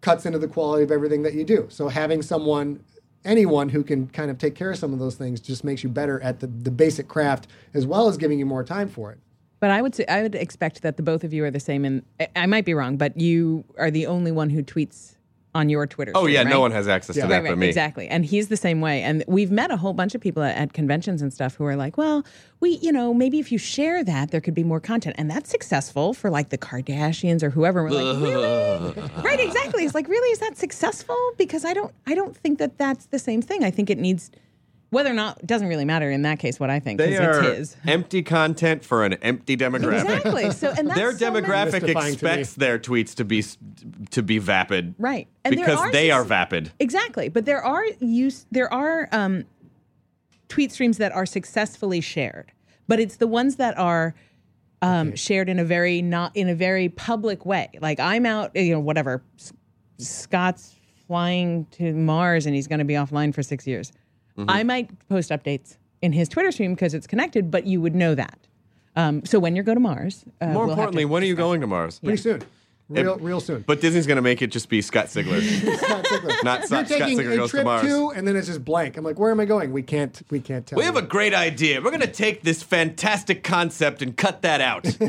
cuts into the quality of everything that you do. So having someone, anyone who can kind of take care of some of those things just makes you better at the, the basic craft as well as giving you more time for it. But I would say I would expect that the both of you are the same. And I- I might be wrong, but you are the only one who tweets on your Twitter. Oh, stream, yeah, right? no one has access Yeah. to that Right, but me. exactly. And he's the same way. And we've met a whole bunch of people at, at conventions and stuff who are like, well, we, you know, maybe if you share that, there could be more content. And that's successful for like the Kardashians or whoever. We're like, really? right, exactly. It's like, really, is that successful? Because I don't, I don't think that that's the same thing. I think it needs, whether or not, it doesn't really matter in that case what I think, They are it's his. empty content for an empty demographic. Exactly. So, and that's Their so demographic Mystifying expects their tweets to be to be vapid, Right. And because are they sus- are vapid. Exactly. But there are use there are um, tweet streams that are successfully shared, but it's the ones that are um, shared in a very not in a very public way. Like I'm out, you know, whatever. S- Scott's flying to Mars and he's going to be offline for six years. Mm-hmm. I might post updates in his Twitter stream because it's connected, but you would know that. Um, so when you go to Mars, uh, More we'll have to importantly, when are you going to Mars? Pretty soon. Real, real soon. But Disney's going to make it just be Scott Sigler. Scott Sigler. Not You're Scott taking Sigler a goes to trip Mars. to, and then it's just blank. I'm like, where am I going? We can't. We can't tell. we have you. a great idea. We're going to take this fantastic concept and cut that out.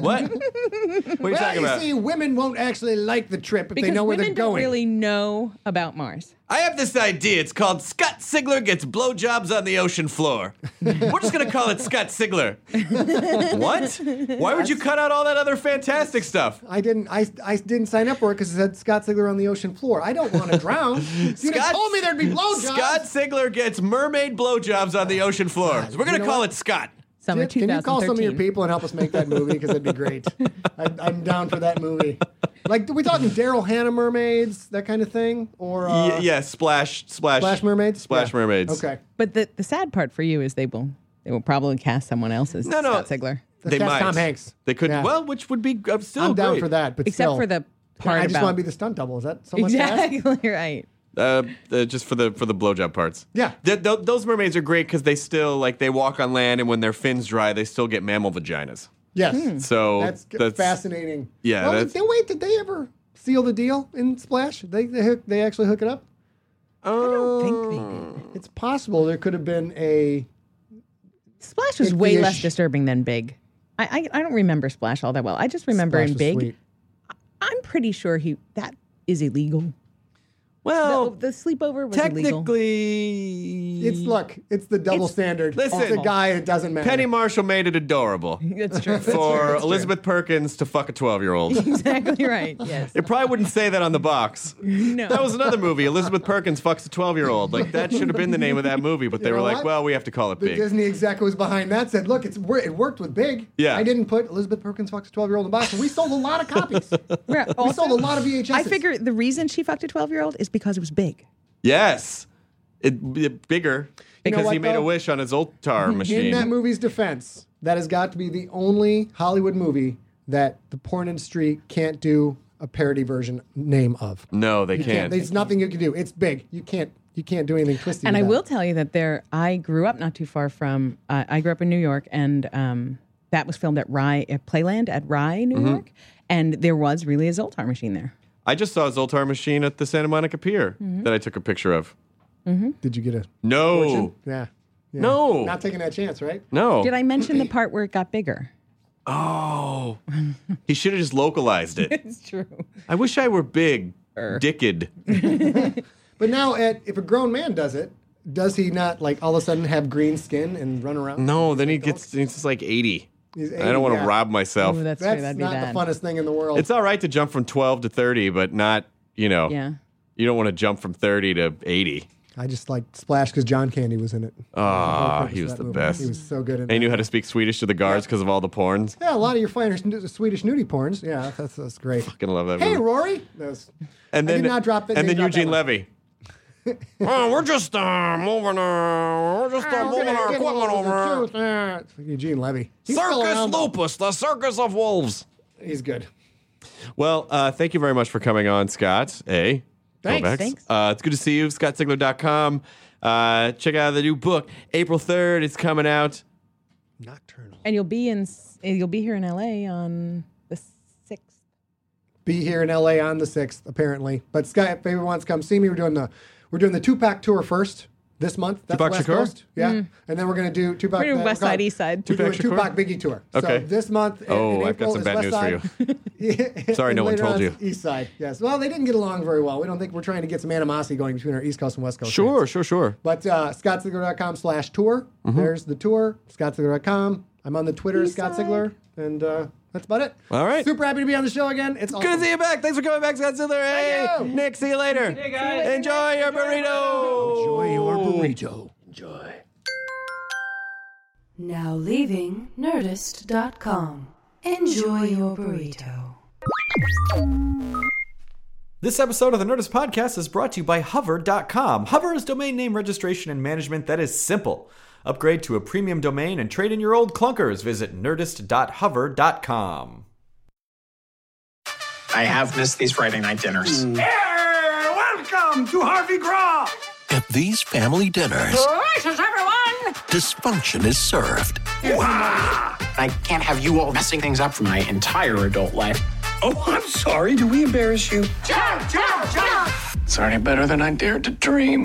what? What are you Well, talking you about? see, women won't actually like the trip if because they know where they're don't going. really know about Mars. I have this idea. It's called Scott Sigler Gets Blowjobs on the Ocean Floor. We're just going to call it Scott Sigler. what? Why would you cut out all that other fantastic stuff? I didn't. I, I didn't sign up for it because it said Scott Sigler on the ocean floor. I don't want to drown. You'd told me there'd be blowjobs. Scott Sigler gets mermaid blowjobs on the ocean floor. So we're going you to know call what? it Scott. Summer Can, can you call some of your people and help us make that movie? Because that'd be great. I, I'm down for that movie. Like, are we talking Daryl Hannah mermaids, that kind of thing, or uh, Y- yeah, splash, splash, Splash mermaids? splash Yeah. mermaids. Okay. But the, the sad part for you is they will they will probably cast someone else as No, no. Scott Sigler. Let's they cast might. Tom Hanks. They could. Yeah. Well, which would be uh, still I'm down great. for that, but Except still. for the part I just about want to be the stunt double. Is that so much to ask? exactly right. Uh, uh, just for the for the blowjob parts. Yeah. Th- th- those mermaids are great because they still like they walk on land, and when their fins dry, they still get mammal vaginas. Yes. So That's, g- that's fascinating. Yeah, Well, that's- did, wait, did they ever seal the deal in Splash? They they, hook, they actually hook it up. I don't think they did. It's possible there could have been a. Splash was way Icky-ish. less disturbing than Big. I, I I don't remember Splash all that well. I just remember Splash in was Big. sweet. I'm pretty sure he that is illegal. Well, the, the sleepover was illegal. technically, It's look, it's the double It's- standard. Listen. it's a guy. It doesn't matter. Penny Marshall made it adorable That's true. for Elizabeth Perkins to fuck a 12 year old. exactly right. Yes. It probably wouldn't say that on the box. No. That was another movie. Elizabeth Perkins fucks a 12 year old. Like, that should have been the name of that movie, but they You were like, what? well, we have to call it the big. Disney exec who was behind that said, "Look, it's it worked with Big. Yeah. I didn't put Elizabeth Perkins fucks a twelve year old in the box, and we sold a lot of copies. We also, sold a lot of VHS. I figure the reason she fucked a 12 year old is because it was big. Yes. It, it- bigger You know because he what, made a wish on his Zoltar machine. In that movie's defense, that has got to be the only Hollywood movie that the porn industry can't do a parody version name of. no, they You can't. There's nothing you can do. It's big. You can't. You can't do anything twisty. And I that. will tell you that there, I grew up not too far from, uh, I grew up in New York, and um, that was filmed at Rye, at Playland at Rye, New Mm-hmm. York. And there was really a Zoltar machine there. I just saw a Zoltar machine at the Santa Monica Pier Mm-hmm. that I took a picture of. Did you get a? No. fortune? Yeah. Yeah. No. Not taking that chance, right? No. Did I mention the part where it got bigger? Oh. he should have just localized it. It's true. I wish I were big. Dicked. But now, Ed, if a grown man does it, does he not like all of a sudden have green skin and run around? No, then he gets he's just like 80. He's I don't want to yeah. rob myself. Ooh, that's, That's true. That'd be not bad. the funnest thing in the world. it's all right to jump from 12 to 30, but not, you know, yeah. you don't want to jump from 30 to 80. I just like Splash because John Candy was in it. Ah, he was the movie. best. He was so good in And he that. knew how to speak Swedish to the guards because of all the porns. Yeah, a lot of your finders Swedish nudie porns. Yeah, that's that's great. Fucking love that Hey, movie. Rory. That was- and I then did not drop that- And then didn't Eugene one. Levy. Oh, we're just uh, moving. Uh, we're just uh, moving gonna our equipment over. truth. Ah, it's Eugene Levy. He's still Circus around. Lupus, the circus of wolves. He's good. Well, uh, thank you very much for coming on, Scott. A. Thanks. Kovacs. Thanks. Uh, it's good to see you, scottsigler.com. Uh, check out the new book, April 3rd. It's coming out. Nocturnal. And you'll be in, you'll be here in LA on the 6th. Be here in LA on the sixth, apparently. But Scott, if anyone wants to come see me, we're doing the we're doing the Tupac tour first this month. That's Tupac West Shakur? Coast. Yeah. And then we're gonna do Tupac. We're doing uh, West Side, East Side. We're doing Tupac Shakur? Tupac Biggie tour. Okay. So this month. in- Oh, in I've got some bad West news for you. Sorry, no one told you. East Side. Yes. Well, they didn't get along very well. We don't think we're trying to get some animosity going between our East Coast and West Coast. Sure, fans. sure, sure. But uh, scottsigler.com slash tour. Mm-hmm. There's the tour. Scottsigler.com. I'm on the Twitter as Scott Sigler. And uh, that's about it. All right. Super happy to be on the show again. It's Good to see you back. Thanks for coming back, Scott Sigler. Hey, you. Nick, see you later. Hey, guys. Enjoy your burrito. Enjoy your burrito. Enjoy. Now leaving Nerdist.com. Enjoy your burrito. This episode of the Nerdist Podcast is brought to you by Hover.com. Hover is domain name registration and management that is simple. Upgrade to a premium domain and trade in your old clunkers. Visit nerdist.hover.com. I have missed these Friday night dinners. Mm. Hey, welcome to Harvey Graw. At these family dinners, Gracious, everyone! dysfunction is served. I can't have you all messing things up for my entire adult life. Oh, I'm sorry. Do we embarrass you? Jump, jump, jump! It's already better than I dared to dream.